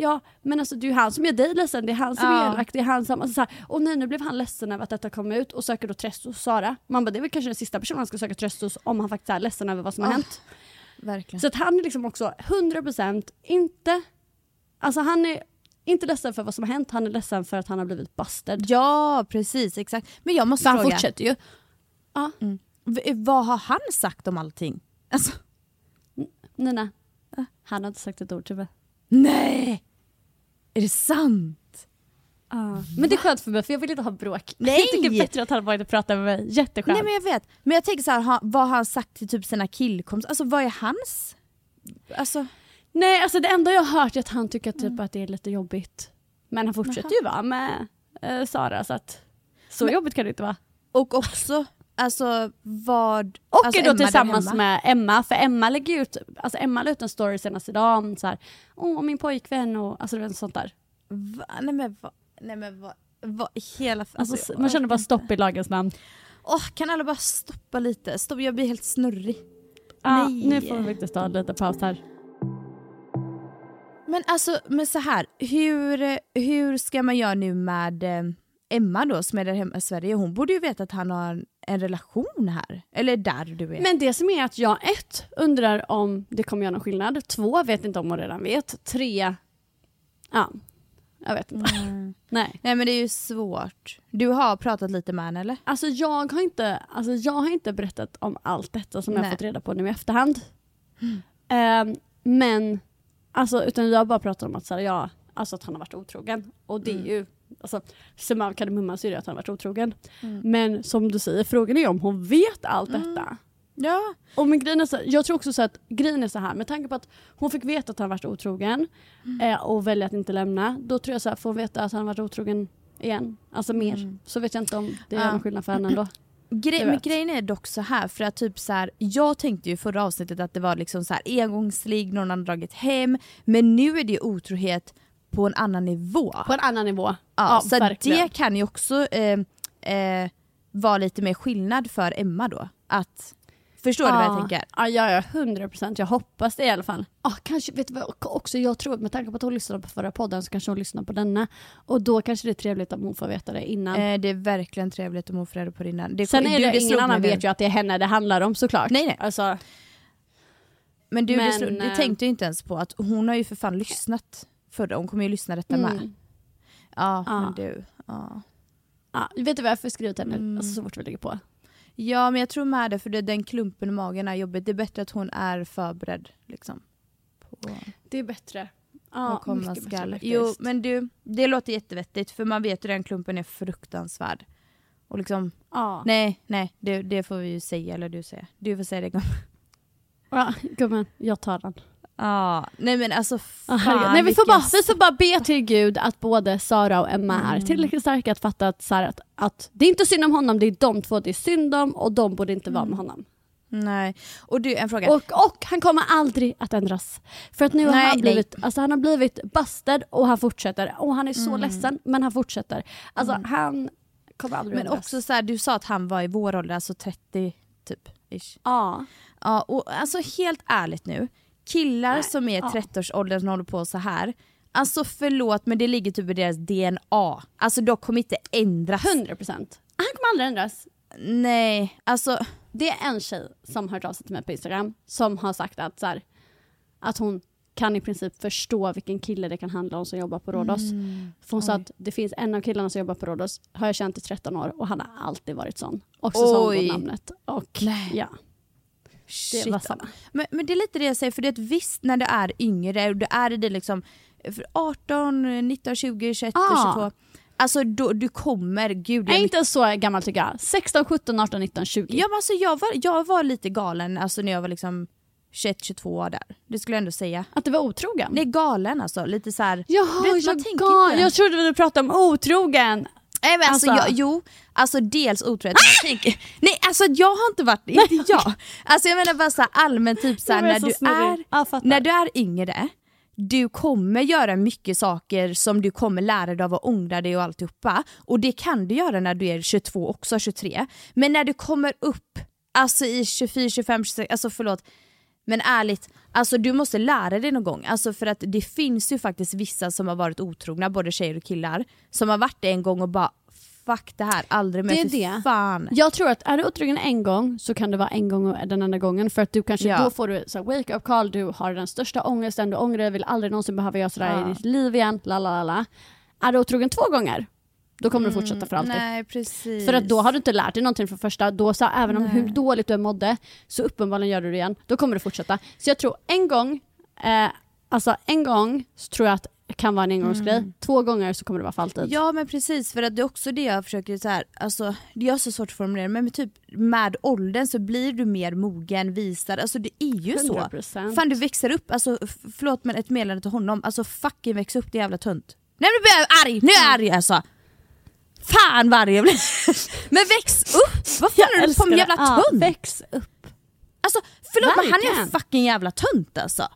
Ja, men alltså det är ju han som gör dig ledsen, det är han som Ja. är elak, det är han som... Alltså så här, och nej, nu blev han ledsen över att detta kom ut och söker då tröst hos Sara. Man bara, det är väl kanske den sista personen han ska söka tröst hos om han faktiskt är ledsen över vad som har Åh. hänt. Verkligen. Så att han är liksom också 100% inte... Alltså han är inte ledsen för vad som har hänt, han är ledsen för att han har blivit busted. Ja, precis, exakt. Men jag måste För han fråga, fortsätter ju. Ja, v- vad har han sagt om allting? Alltså, Nina. Han har inte sagt ett ord tyvärr. nej! Är det sant? Ja. Men det är skönt för mig för jag vill inte ha bråk. Nej! Jag tycker bättre att han varit och pratat med mig. Jätteskönt. Nej men jag vet. Men jag tänker så här, vad har han sagt till typ sina killkompisar? Alltså vad är hans? Alltså, Nej, alltså det enda jag har hört är att han tycker typ att det är lite jobbigt. Men han fortsätter ju vara med eh, Sara så att så jobbigt kan det inte vara. och också, alltså vad... Och alltså, är då Emma tillsammans med Emma, för Emma lägger ut, alltså Emma la ut en story senast idag om så här, åh min pojkvän och alltså det sånt där. Va? Nej men vad, nej men vad, vad hela... Alltså, Alltså, man känner bara stopp i lagens namn. Åh, kan alla bara stoppa lite? Stopp, jag blir helt snurrig. Ja, Nej. nu får vi faktiskt ta lite paus här. Men alltså, men så här, hur, hur ska man göra nu med eh, Emma då som är där hemma i Sverige? Hon borde ju veta att han har en relation här. Eller där du är. Men det som är att jag ett undrar om det kommer göra någon skillnad. Två vet inte om hon redan vet. Tre, ja, jag vet inte. Mm. Nej. Nej men det är ju svårt. Du har pratat lite med henne eller? Alltså jag har inte, alltså jag har inte berättat om allt detta som jag Nej. har fått reda på nu i efterhand. Ehm, men, alltså utan jag har bara pratat om att, så här, ja, alltså att han har varit otrogen. Och det är Mm. ju alltså, summa av kardemumman så är det att han varit otrogen. Men som du säger, frågan är om hon vet allt detta. Ja. Och men grejen är så, jag tror också så att grejen är så här med tanke på att hon fick veta att han varit otrogen eh, och välja att inte lämna. Då tror jag så här, får hon veta att han varit otrogen igen, alltså mer, så vet jag inte om det gör någon skillnad för henne ändå. Jag men grejen är dock så här för att typ så här, jag tänkte ju förra avsnittet att det var liksom så här engångsligg, någon hade dragit hem, men nu är det otrohet på en annan nivå. På en annan nivå. ja, så verkligen. det kan ju också eh, eh, vara lite mer skillnad för Emma då. Att, förstår du vad jag tänker? Ja, ja, ja, 100 procent. Jag hoppas det i alla fall. Ja, kanske, vet du vad också jag tror, med tanke på att hon lyssnade på förra podden så kanske hon lyssnar på denna. Och då kanske det är trevligt att hon får veta det innan. Eh, det är verkligen trevligt om hon får reda på det innan. Det, Sen är du, det, slog ingen annan vet ju att det är henne det handlar om såklart. Nej, nej. Alltså, Men du, det, Men, slog, det eh, tänkte jag inte ens på att hon har ju för fan lyssnat förra, hon kommer ju lyssna detta med. mm. Ja, Ja. men du. Ja. ja, vet du vad jag får skriva till henne Mm. alltså, så fort vi lägger på? Ja men jag tror med det för det, den klumpen i magen är jobbigt. Det är bättre att hon är förberedd liksom. På Det är bättre. Ja, komma mycket skall. Jo men du, det låter jättevettigt för man vet ju den klumpen är fruktansvärd. Och liksom, Ja. nej, nej, det, det får vi ju säga eller du säger. Du får säga det gumman. Ja, gumman, jag tar den. Ja, nej men alltså Ah, fan. Nej, vi, får bara, vi får bara be till Gud att både Sara och Emma är Mm. tillräckligt starka att fatta att, så här, att, att det är inte synd om honom, det är de två det är synd om och de borde inte vara med honom. Nej. Och du, en fråga. Och, och han kommer aldrig att ändras. För att nu har Nej, han nej. blivit, alltså han har blivit busted och han fortsätter. Och han är så Mm. ledsen men han fortsätter. Alltså han kommer aldrig men att ändras. också så här, du sa att han var i vår ålder, alltså 30 typ. Ish. Ja. Ja, och alltså helt ärligt nu. Killar Nej, som är i ja. 30-årsåldern som håller på så här. Alltså förlåt men det ligger typ i deras DNA. Alltså de kommer inte ändras. 100 procent. Han kommer aldrig ändras. Nej, alltså Det är en tjej som har hört av sig till mig på Instagram som har sagt att, så här, att hon kan i princip förstå vilken kille det kan handla om som jobbar på Rhodos. För hon sa Oj. att det finns en av killarna som jobbar på Rhodos, har jag känt i 13 år och han har alltid varit sån. Och så sa hon Oj. då namnet. Och Nej. ja, det shit. var samma. Men, men det är lite det jag säger, för det är att visst när du är yngre du är det liksom för 18, 19, 20, 21, Ah. 22. Alltså då, du kommer, gud Jag är inte så gammal tycker jag. 16, 17, 18, 19, 20. Ja men alltså jag var, jag var lite galen alltså när jag var liksom 21, 22 år där. Det skulle jag ändå säga. Att du var otrogen? Det är galen alltså, lite så här. Jaha, Du vet, man jag, tänker ga- inte. jag trodde vi pratade om otrogen. Nej, men alltså, Alltså. Jag, jo, alltså dels otrohet. Jag tänker- Nej alltså jag har inte varit inte jag. Alltså jag menar bara så allmänt typ så när så du är Ja, när du är yngre, du kommer göra mycket saker som du kommer lära dig av och ångra dig och alltihopa. Och det kan du göra när du är 22 också, 23. Men när du kommer upp, alltså i 24, 25, 26, alltså förlåt. Men ärligt, alltså du måste lära dig någon gång. Alltså för att det finns ju faktiskt vissa som har varit otrogna, både tjejer och killar, som har varit det en gång och bara fuck det här, aldrig mer, Det är det. fan. Jag tror att är du otrogen en gång så kan det vara en gång och den enda gången för att du kanske Ja. då får du så wake up call, du har den största ångesten, du ångrar dig, vill aldrig någonsin behöva göra sådär Ja. i ditt liv igen, la la la la. Är du otrogen två gånger, då kommer du fortsätta för alltid. Nej precis. För att då har du inte lärt dig någonting från första, då så även om Nej. hur dåligt du än mådde så uppenbarligen gör du det igen, då kommer du fortsätta. Så jag tror en gång, eh, alltså en gång så tror jag att det kan vara en engångsgrej, två gånger så kommer det vara för alltid. Ja men precis, för att det är också det jag försöker så här, alltså det är så svårt att formulera men med typ med åldern så blir du mer mogen, visad, alltså det är ju så. 100%. Fan du växer upp, alltså förlåt men ett meddelande till honom, alltså fucking väx upp det jävla tunt. Nej nu blir jag arg, nu är jag arg alltså! Fan vad arg jag blir. Men väx upp! Vad fan är du en det. jävla Ja, tunt? väx upp. Alltså förlåt men han är en fucking jävla tunt alltså.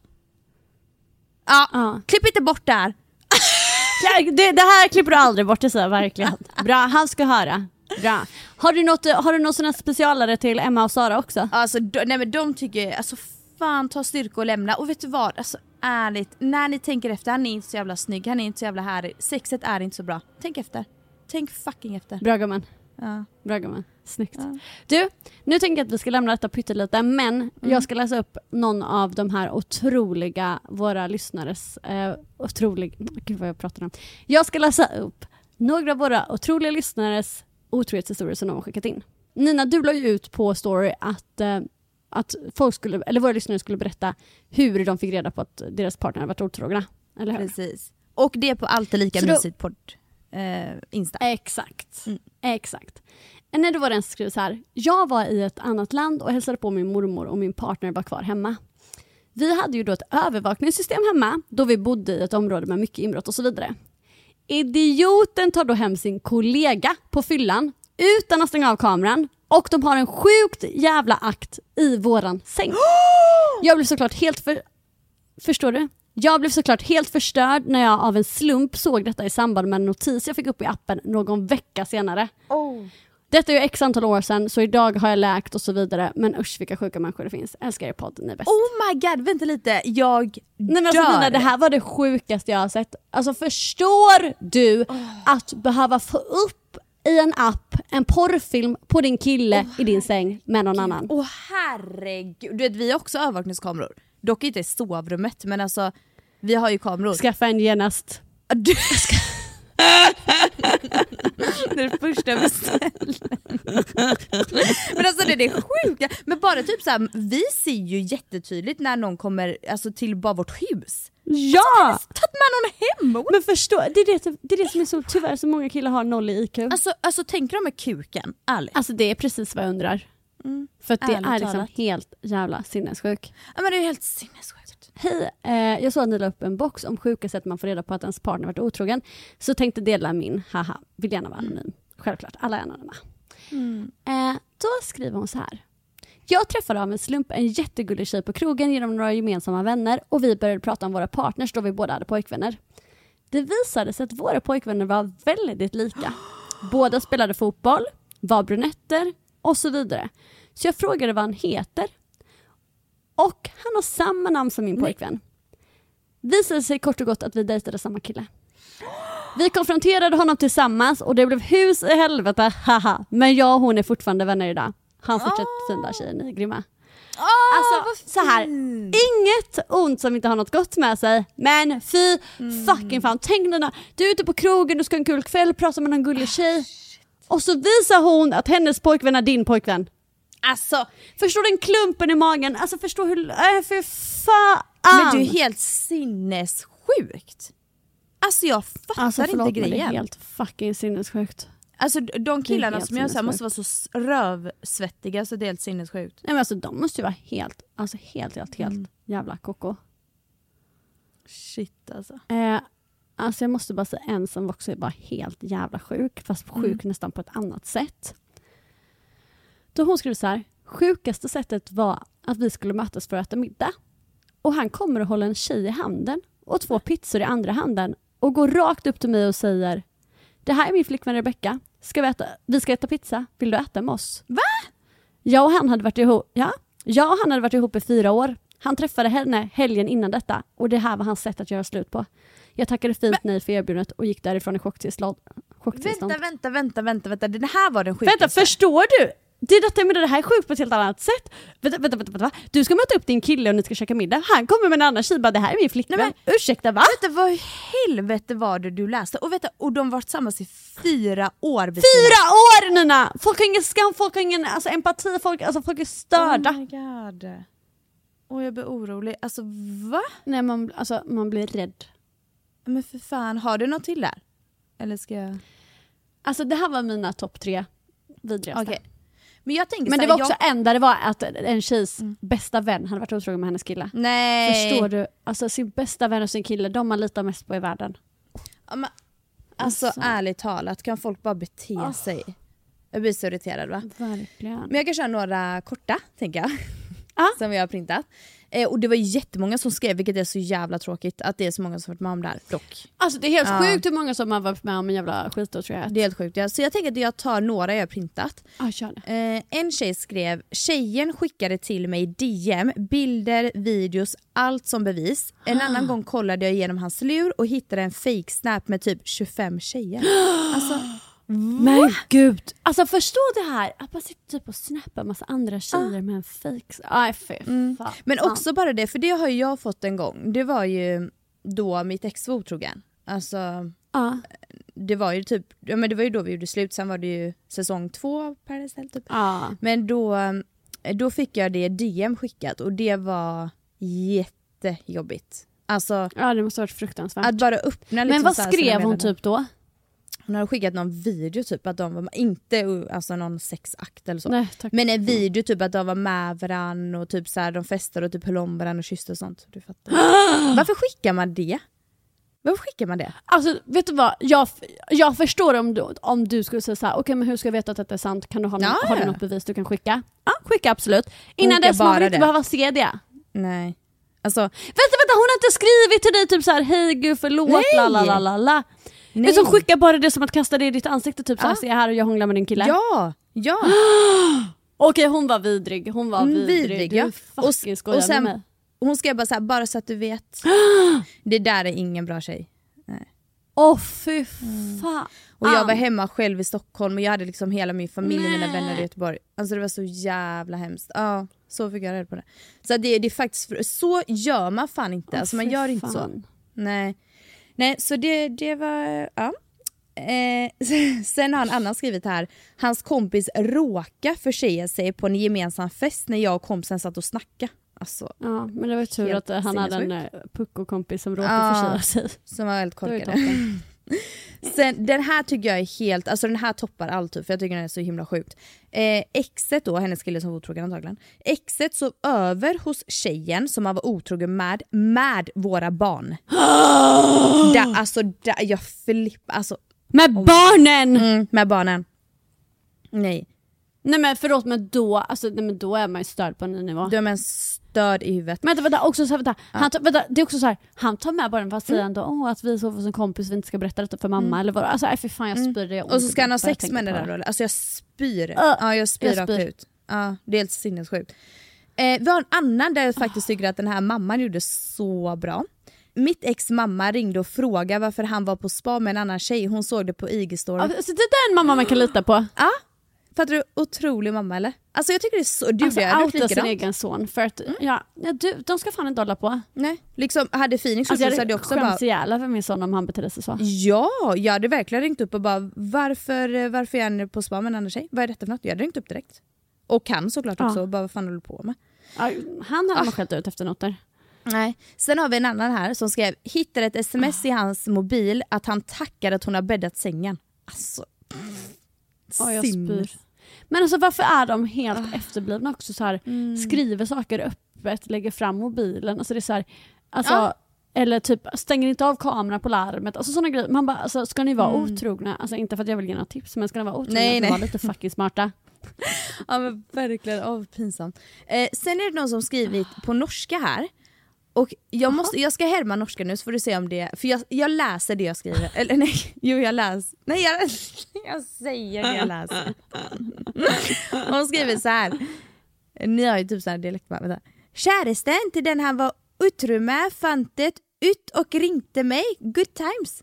Ja, Ja. klipp inte bort det här. Det, det här klipper du aldrig bort, det jag verkligen. Bra, han ska höra. Bra. Har du något, har du något sån specialare till Emma och Sara också? Alltså de, nej men de tycker, alltså fan ta styrka och lämna. Och vet du vad, alltså ärligt, när ni tänker efter, han är inte så jävla snygg, han är inte så jävla härlig, sexet är inte så bra. Tänk efter. Tänk fucking efter. Bra gumman. Ja. Bra gumman. Snyggt. Ja. Du, nu tänker jag att vi ska lämna detta pyttelite men Mm. jag ska läsa upp någon av de här otroliga, våra lyssnares, eh, otrolig, gud vad jag pratar om. Jag ska läsa upp några av våra otroliga lyssnares otrohetshistorier som de har skickat in. Nina, du la ju ut på story att, eh, att folk skulle, eller våra lyssnare skulle berätta hur de fick reda på att deras partner har varit otrogna. Eller hur? Precis. Och det på Alltid Lika mysigt podd. Eh, Insta. Exakt. Mm. Exakt. Nej, då var det en som skrev så här. Jag var i ett annat land och hälsade på min mormor och min partner var kvar hemma. Vi hade ju då ett övervakningssystem hemma då vi bodde i ett område med mycket inbrott och så vidare. Idioten tar då hem sin kollega på fyllan utan att stänga av kameran och de har en sjukt jävla akt i våran säng. Jag blev såklart helt för... Förstår du? Jag blev såklart helt förstörd när jag av en slump såg detta i samband med en notis jag fick upp i appen någon vecka senare. Detta är ju x antal år sedan så idag har jag läkt och så vidare men usch vilka sjuka människor det finns. Älskar er podd, ni är bäst. Oh my god, vänta lite. Jag Nej men alltså dör. Nina, det här var det sjukaste jag har sett. Alltså förstår du att behöva få upp i en app en porrfilm på din kille i din säng med någon annan? Åh herregud. Du vet vi har också övervakningskameror. Dock inte i sovrummet men alltså vi har ju kameror. Skaffa en genast. Du ska... det är det första beställningen. Men alltså det är det sjuka. Men bara typ såhär, vi ser ju jättetydligt när någon kommer alltså, till bara vårt hus. Ja! Tagit med någon hem! Men förstå, det är det, det är det som är så tyvärr så många killar har noll i IQ. Alltså, alltså tänker de med kuken? Ärligt. Alltså det är precis vad jag undrar. För att det Ärligt är liksom talat. helt jävla sinnessjuk. Ja, men det är helt sinnessjukt. Hej, eh, jag såg att ni la upp en box om sjuka sätt man får reda på att ens partner varit otrogen. Så tänkte dela min, haha, vill gärna vara anonym. Självklart, alla är anonyma. Eh, då skriver hon så här. Jag träffade av en slump en jättegullig tjej på krogen genom några gemensamma vänner och vi började prata om våra partners då vi båda hade pojkvänner. Det visade sig att våra pojkvänner var väldigt lika. Båda spelade fotboll, var brunetter och så vidare. Så jag frågade vad han heter. Och han har samma namn som min pojkvän. Visade sig kort och gott att vi dejtade samma kille. Vi konfronterade honom tillsammans och det blev hus i helvete, haha. Men jag och hon är fortfarande vänner idag. Han fortsätter fin där tjejen, ni är grymma. alltså så här, inget ont som inte har något gott med sig, men fy fucking fan. Tänk Nina, du är ute på krogen, du ska ha en kul kväll, prata med någon gullig tjej. Och så visar hon att hennes pojkvän är din pojkvän. Alltså, Förstår den klumpen i magen? Alltså förstå hur, äh, för fan! men du är helt sinnessjukt. Alltså jag fattar Alltså förlåt inte men det är grejen. helt fucking sinnessjukt. Alltså de killarna som jag här, måste vara så rövsvettiga så det är helt sinnessjukt. Nej men alltså de måste ju vara helt, alltså helt, helt, helt Mm. jävla koko. Shit alltså. Eh, alltså jag måste bara säga en som också är bara helt jävla sjuk, fast Mm. sjuk nästan på ett annat sätt. Då hon skrev så här, sjukaste sättet var att vi skulle mötas för att äta middag. Och han kommer och håller en tjej i handen och två pizzor i andra handen och går rakt upp till mig och säger Det här är min flickvän Rebecka. Ska vi, äta, vi ska äta pizza. Vill du äta med oss? Va? Jag och han hade varit ihop, ja, jag och han hade varit ihop i fyra år. Han träffade henne helgen innan detta och det här var hans sätt att göra slut på. Jag tackade fint nej för erbjudandet och gick därifrån i chocktillstånd. chocktillstånd. Vänta, vänta, vänta, vänta, vänta. Den här var den Vänta, sjukaste. förstår du? Det är detta jag menar, det här är sjukt på ett helt annat sätt. Vänta, vänta, vänta, vänta? Du ska möta upp din kille och ni ska käka middag. Han kommer med en annan tjej bara, det här är min flickvän. Nej, Ursäkta va? Vänta, vad i helvete var det du läste? Och, vänta, och de har varit tillsammans i fyra år. vid Fyra år Nina! Folk har ingen skam, folk har ingen alltså, empati, folk, alltså, folk är störda. Oh my god. Och jag blir orolig. Alltså va? Nej, man, alltså, man blir rädd. Men för fan, har du något till där? Eller ska jag... Alltså det här var mina topp tre vidrigaste. Okej. Men jag tänker Men det här, var också jag... en där det var att en tjejs bästa vän hade varit otrogen med hennes kille. Nej. Förstår du? Alltså sin bästa vän och sin kille, de man litar mest på i världen. Ja, men, alltså, Alltså. ärligt talat, kan folk bara bete Ah. sig? Jag blir så irriterad va? Verkligen. Men jag kan köra några korta, tänker jag. Ja. Som vi har printat. Eh, och det var jättemånga som skrev, vilket är så jävla tråkigt att det är så många som varit med om det här. Dock. Alltså det är helt Ja. sjukt hur många som har varit med om en jävla skitotrohet. Det är helt sjukt. Ja. Så jag tänker att jag tar några jag har printat. Ah. Eh, en tjej skrev, tjejen skickade till mig DM, bilder, videos, allt som bevis. En annan gång kollade jag igenom hans lur och hittade en fake snap med typ 25 tjejer. Alltså, Men gud! Alltså förstå det här, att man sitter typ och snappar massa andra tjejer med en fejk... Aj fy fan. men också bara det, för det har jag fått en gång. Det var ju då mitt ex var otrogen. Alltså, Ja. det var ju typ, ja, men det var ju då vi gjorde slut, sen var det ju säsong två av Paradise Hotel typ. Ja. Men då, då fick jag det DM skickat och det var jättejobbigt. Alltså ja, det måste ha varit fruktansvärt. att bara öppna liksom Men vad skrev hon typ då? Hon hade skickat någon video typ att de var inte alltså någon sexakt eller så. Nej. Men en video typ att de var med varandra och typ så här, de festade och typ höll om varandra och kysste och sånt. Du fattar. Varför skickar man det? Varför skickar man det? Alltså vet du vad, jag, jag förstår om du, om du skulle säga såhär, okej men hur ska jag veta att detta är sant? Kan du ha, Ja, har du något bevis du kan skicka? Ja, skicka absolut. Innan Skicka dess man vill inte det. behöva se det. Nej. Alltså, Vänta, vänta, hon har inte skrivit till dig typ såhär, hej gud förlåt, la la la la la. Nej. Utan skicka bara det som att kasta det i ditt ansikte, typ såhär, Ja. se här och jag hånglar med din kille. Ja, ja. Okej hon var vidrig, hon var Mm, vidrig. vidrig, du ja. fucking Och och sen- med mig. Hon skrev bara så här, bara så att du vet. Det där är ingen bra tjej. Åh fy Mm. fan. Och jag var hemma själv i Stockholm och jag hade liksom hela min familj och mina vänner i Göteborg. Alltså det var så jävla hemskt. Ja, så fick jag reda på det. Så det, det är faktiskt, så gör man fan inte. Alltså man gör inte så. fan. Nej. Nej, så det, det var, ja. Eh, sen har en annan skrivit här, hans kompis råka försäga sig på en gemensam fest när jag och kompisen satt och snackade. Alltså, Ja, men det var tur att han hade en eh, pucko-kompis som råkade Ja. försäga sig. som var väldigt Det Sen, den här tycker jag är helt, alltså den här toppar allt typ, för jag tycker den är så himla sjukt. Eh, exet då, hennes kille som var otrogen antagligen. Exet sov över hos tjejen som han var otrogen med, med våra barn. da, alltså da, jag flippar, alltså Med barnen! mm, med barnen. Nej, Nej men förlåt men då, alltså, nej, men då är man ju störd på en ny nivå. du är med en störd i huvudet. Men vänta, vänta, också så här, vänta. Han tar, vänta, det är också så här, han tar med barnen för att säga Mm. ändå åh, att vi sover hos en kompis vi inte ska berätta detta för mamma eller vad Alltså nej, för fan jag spyr gör ont Mm. Och så ska han ha bara sex med den där då? Alltså jag spyr. Uh, ja jag spyr jag rakt spyr. ut. Ja, det är helt sinnessjukt. Eh, vi har en annan där jag faktiskt tycker att den här mamman gjorde så bra. Mitt ex mamma ringde och frågade varför han var på spa med en annan tjej. Hon såg det på IG-story. Alltså, det där är en mamma man kan lita på. Ja, fattar du? Otrolig mamma eller? Alltså jag tycker det är så... Du Alltså gjort outa sin egen son för att, ja, ja du, de ska fan inte hålla på. Nej, liksom hade Phoenix Alltså jag hade jag också bara... skämts ihjäl över min son om han betedde sig så. Ja, jag hade verkligen ringt upp och bara varför, varför är han på spa med en annan tjej? Vad är detta för något? Jag hade ringt upp direkt. Och kan såklart Ja. också, och bara vad fan håller du på med? Ja, han hade Ah. man skällt ut efter något där. Nej. Sen har vi en annan här som skrev, hittade ett sms i hans mobil att han tackade att hon har bäddat sängen. Alltså. Ja, jag spyr. Men alltså varför är de helt efterblivna också så här, Mm. skriver saker öppet, lägger fram mobilen, alltså det är så här, alltså, Ja. eller typ stänger inte av kameran på larmet, alltså sådana grejer. Man bara, alltså, ska ni vara Mm. otrogna, alltså inte för att jag vill ge några tips, men ska ni vara otrogna Nej, nej. var lite fucking smarta. Ja men verkligen, oh, pinsamt. Eh, sen är det någon som skrivit på norska här. Och jag, måste, jag ska härma norska nu så får du se om det, för jag, jag läser det jag skriver. Eller nej, jo jag läser. Nej jag, jag säger det jag läser. Hon skriver så här. Ni har ju typ sån här dialekt bara, vänta. Käresten till den han var utro med fann det ut och ringde mig. Good times.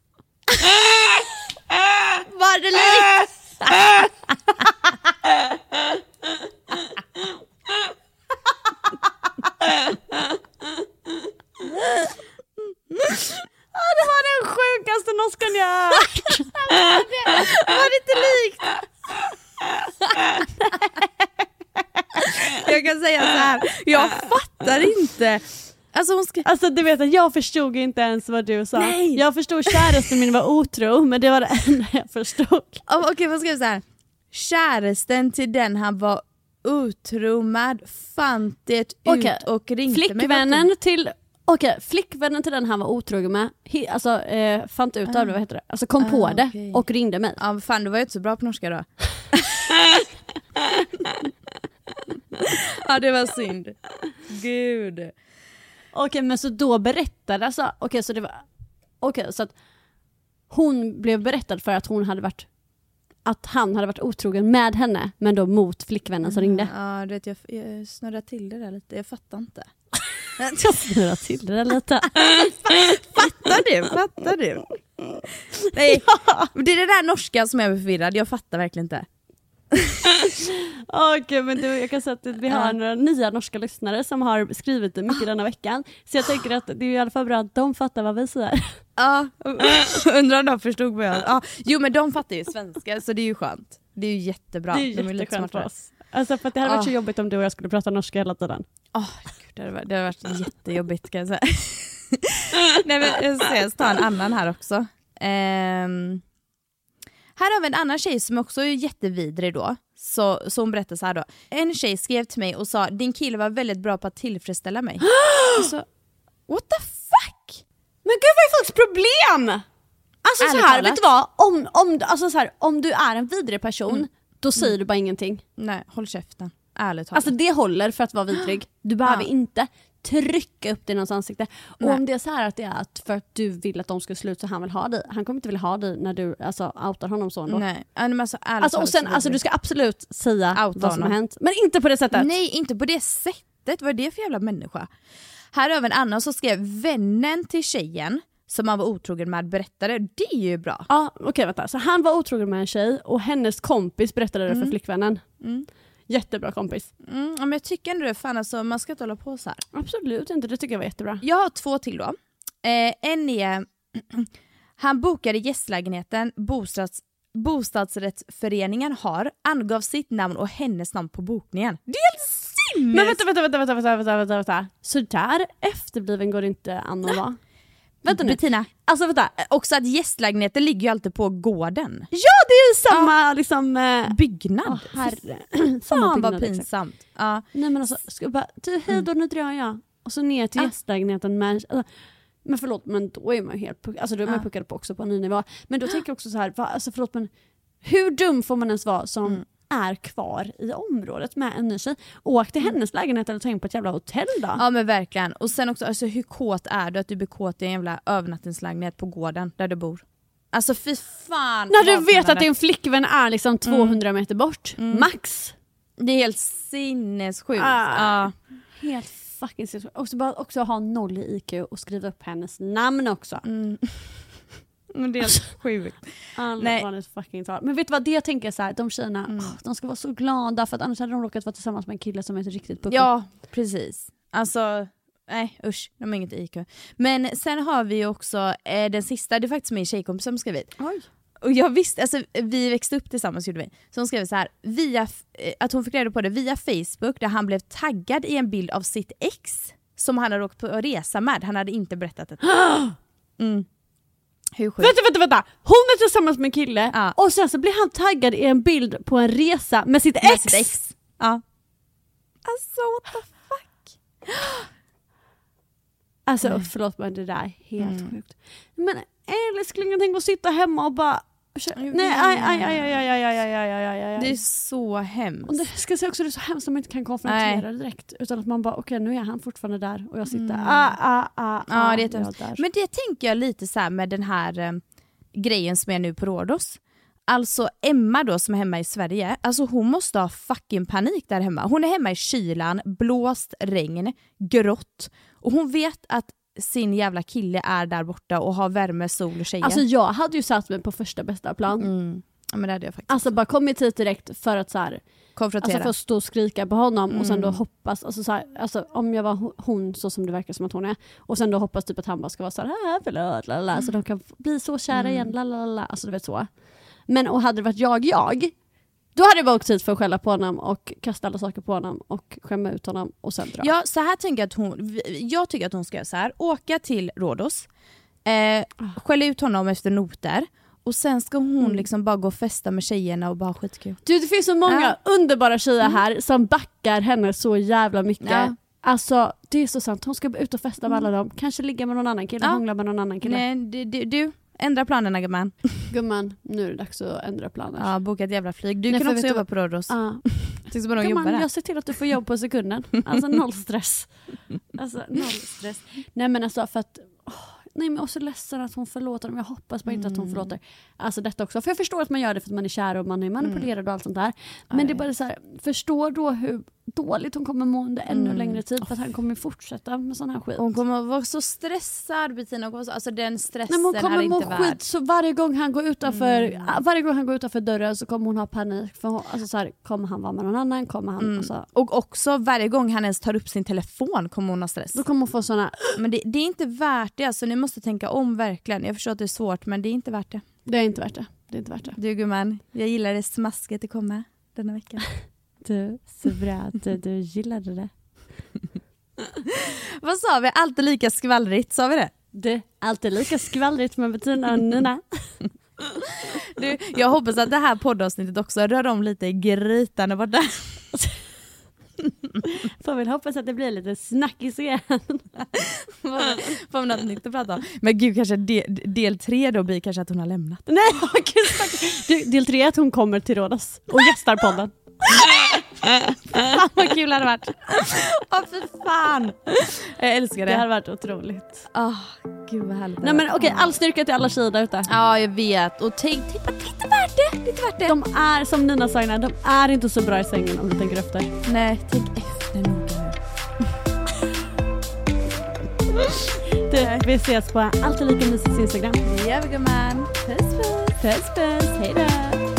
Var det likt? Det var den sjukaste norskan jag hört! Var det inte likt? jag kan säga så här. jag fattar inte. Alltså hon ska... Alltså du vet att jag förstod inte ens vad du sa. Nej. Jag förstod käresten min var otro, men det var det enda jag förstod. Okej vad ska jag säga? Käresten till den han var utro med fann det ut Okej, och ringde mig. Flickvännen till Okej, flickvännen till den han var otrogen med, he, alltså eh, fann ut av det, vad heter det? Alltså kom på Ah, det okej. och ringde mig. Ja men fan du var ju inte så bra på norska då. ja det var synd. Gud. Okej men så då berättade alltså, okej så det var, okej så att hon blev berättad för att hon hade varit, att han hade varit otrogen med henne men då mot flickvännen som ringde. Ja du vet jag, jag snurrar till det där lite, jag fattar inte. Jag snurrar till det lite. Fattar du? Fattar du? Nej, det är det där norska som är förvirrad, jag fattar verkligen inte. Okej men du, jag kan säga att vi har några nya norska lyssnare som har skrivit mycket denna veckan. Så jag tänker att det är i alla fall bra att de fattar vad vi säger. Ja, undrar om de förstod vad jag... Ja, jo men de fattar ju svenska så det är ju skönt. Det är ju jättebra. det är ju de jätteskönt för oss. Alltså för att det hade varit så Ah. jobbigt om du och jag skulle prata norska hela tiden. Åh, gud, det, hade varit, det hade varit jättejobbigt kan jag säga. Nej men jag ska jag ta en annan här också. Ehm, Här har vi en annan tjej som också är jättevidrig då. Så, så hon berättar så här då. En tjej skrev till mig och sa din kille var väldigt bra på att tillfredsställa mig. så, what the fuck? Men gud vad är folks problem? Alltså så Ärligt här, talat. vet du vad? Om, om, alltså så här, om du är en vidrig person, då säger du bara ingenting. Nej, håll käften. Ärligt talat. Alltså det håller för att vara vidrig. Du behöver Ja. inte trycka upp det i någons ansikte. Och Nej. om det är så här att det är att för att du vill att de ska sluta så han vill ha dig. Han kommer inte vilja ha dig när du alltså, outar honom så ändå. Nej, alltså, ärligt Alltså, och sen, så alltså, du ska absolut säga Outa vad som har honom. hänt. Men inte på det sättet. Nej, inte på det sättet. Vad är det för jävla människa? Här har vi en annan som skrev vännen till tjejen som han var otrogen med berättade. Det är ju bra. Ja, okej vänta. Så han var otrogen med en tjej och hennes kompis berättade det för Mm. flickvännen. Jättebra kompis. Mm, men jag tycker ändå det, fan alltså, man ska inte hålla på så här. Absolut inte, det tycker jag var jättebra. Jag har två till då. Eh, en är, han bokade gästlägenheten bostads, bostadsrättsföreningen har, angav sitt namn och hennes namn på bokningen. Det är helt sinnes! Men vänta, vänta, vänta, vänta, vänta, vänta, vänta, vänta. Så där efterbliven går det inte an att vara. Vänta nu. Bettina, Alltså vänta. också att gästlägenheten ligger ju alltid på gården. Ja det är ju samma liksom... Eh, Byggnad. Åh, herre. Fan samma vad byggnad, exakt. pinsamt. Ja. Nej men alltså, ska bara, hej då nu drar jag. Och så ner till Ah. gästlägenheten med, alltså, men förlåt men då är man ju helt alltså då är man Ah. puckad på också på en ny nivå. Men då tänker jag också så här, va, alltså förlåt men hur dum får man ens vara som Mm. Är kvar i området med en ny tjej? Åk till hennes lägenhet eller ta in på ett jävla hotell då. ja men verkligen. Och sen också, alltså, hur kåt är du att du blir kåt i en jävla övernattningslägenhet på gården där du bor? Alltså fy fan. När du vet att din flickvän är liksom Mm. 200 meter bort, max. Det är helt sinnessjukt. Ah. Ja. Helt fucking sinnessjukt. Och så bara också ha noll i IQ och skriva upp hennes namn också. Men det är helt sjukt. Nej. Fucking talat. Men vet du vad, det jag tänker så här, de tjejerna, Mm. åh, de ska vara så glada för att annars hade de råkat vara tillsammans med en kille som är ett riktigt pucko. Ja, precis. Alltså, nej usch, de har inget IQ. Men sen har vi också eh, den sista, det är faktiskt min tjejkompis som skrivit. Oj. Och jag visste, alltså vi växte upp tillsammans gjorde vi. Så hon skrev så här, via, eh, att hon fick reda på det via Facebook där han blev taggad i en bild av sitt ex som han hade åkt på resa med. Han hade inte berättat det. Mm. Hur sjukt? Vänta, vänta, vänta! Hon är tillsammans med en kille Ja. och sen så blir han taggad i en bild på en resa med sitt Med ex! sitt ex. Ja. Alltså what the fuck? Alltså förlåt men det där är helt Mm. sjukt. Men älsklingen, tänk att sitta hemma och bara... Nej, aj, aj, aj, aj, aj, aj, aj, aj, aj, aj. Det är så hemskt. Och det ska jag säga också, det är så hemskt att man inte kan konfrontera det direkt. Utan att man bara, okej nu är han fortfarande där och jag sitter, ah, ah, ah, Mm. Ja, ah, det är där. Men det tänker jag lite så här med den här eh, grejen som är nu på Rhodos. Alltså Emma då som är hemma i Sverige, alltså hon måste ha fucking panik där hemma. Hon är hemma i kylan, blåst, regn, grått och hon vet att sin jävla kille är där borta och har värme, sol och tjejer. Alltså jag hade ju satt mig på första bästa plan. mm. ja, men det hade jag faktiskt. Alltså bara kommit hit direkt för att så här, Konfrontera. alltså för att stå och skrika på honom och sen då Mm. hoppas, alltså, så här, alltså om jag var ho- hon så som det verkar som att hon är och sen då hoppas typ att han bara ska vara så här, ah, förlåt, lalala, så de kan bli så kära Mm. igen, lalala, alltså du vet så. Men och hade det varit jag, jag, då hade jag bara åkt hit för att skälla på honom och kasta alla saker på honom och skämma ut honom och sen dra. Ja, så här tänker jag att hon, jag tycker att hon ska göra så här. åka till Rhodos, eh, Ah. skälla ut honom efter noter och sen ska hon Mm. liksom bara gå och festa med tjejerna och bara ha skitkul. Du det finns så många underbara tjejer här som backar henne så jävla mycket. Ja. Alltså det är så sant, hon ska ut och festa med alla dem, kanske ligga med någon annan kille, Ja. hångla med någon annan kille. Nej, du, du, ändra planerna gumman. Gumman, nu är det dags att ändra planer. Ja, boka ett jävla flyg. Du Nej, kan också jobba vad- på Rhodos. Ja. Tycks bara Gumman, där. jag ser till att du får jobb på sekunden. Alltså noll stress. Alltså noll stress. Nej men alltså för att, åh, nej men jag är så ledsen att hon förlåter dem. Jag hoppas bara inte att hon Mm. förlåter. Alltså detta också. För jag förstår att man gör det för att man är kär och man är manipulerad och allt sånt där. Men det är bara så här, förstå då hur dåligt hon kommer må under ännu Mm. längre tid. För att han kommer fortsätta med sån här skit. Hon kommer vara så stressad Bettina, Hon kommer så- alltså den stressen Nej, hon är kommer må inte värd. skit så varje gång han går utanför, Mm. varje gång han går utanför dörren så kommer hon ha panik. För hon, alltså så här, kommer han vara med någon annan? Kommer han, Mm. alltså, Och också varje gång han ens tar upp sin telefon kommer hon ha stress. då kommer hon få såna, Men det, det är inte värt det, alltså, ni måste tänka om verkligen. Jag förstår att det är svårt men det är inte värt det. det är inte värt det. Det är inte värt det. Du gumman, jag gillar det smasket det kommer denna veckan. Du, så bra att du, du gillade det. Vad sa vi? Alltid lika skvallrigt, sa vi det? Du, alltid lika skvallrigt med Bettina och Nina. Du, jag hoppas att det här poddavsnittet också rör om lite i grytan där borta. Får väl hoppas att det blir lite snackis igen. Får vi något nytt att prata om. Men gud, kanske del, del tre då blir kanske att hon har lämnat. Nej, gud, Du, del tre är att hon kommer till Rhodos och gästar podden. Fan vad kul det hade varit. Åh fy fan. Jag älskar Det hade det. varit otroligt. Åh gud vad härligt. det Nej men hade okej, varit. all styrka till alla tjejer där ute. Ja jag vet. Och tänk, tänk på lite värt det. Lite värt det. De är, som Nina sa innan, de är inte så bra i sängen om du tänker efter. Nej, tänk efter noga. Du, vi ses på Alltid Lika Mysigs Instagram. Det vi gumman. Puss puss. Puss puss, hejdå!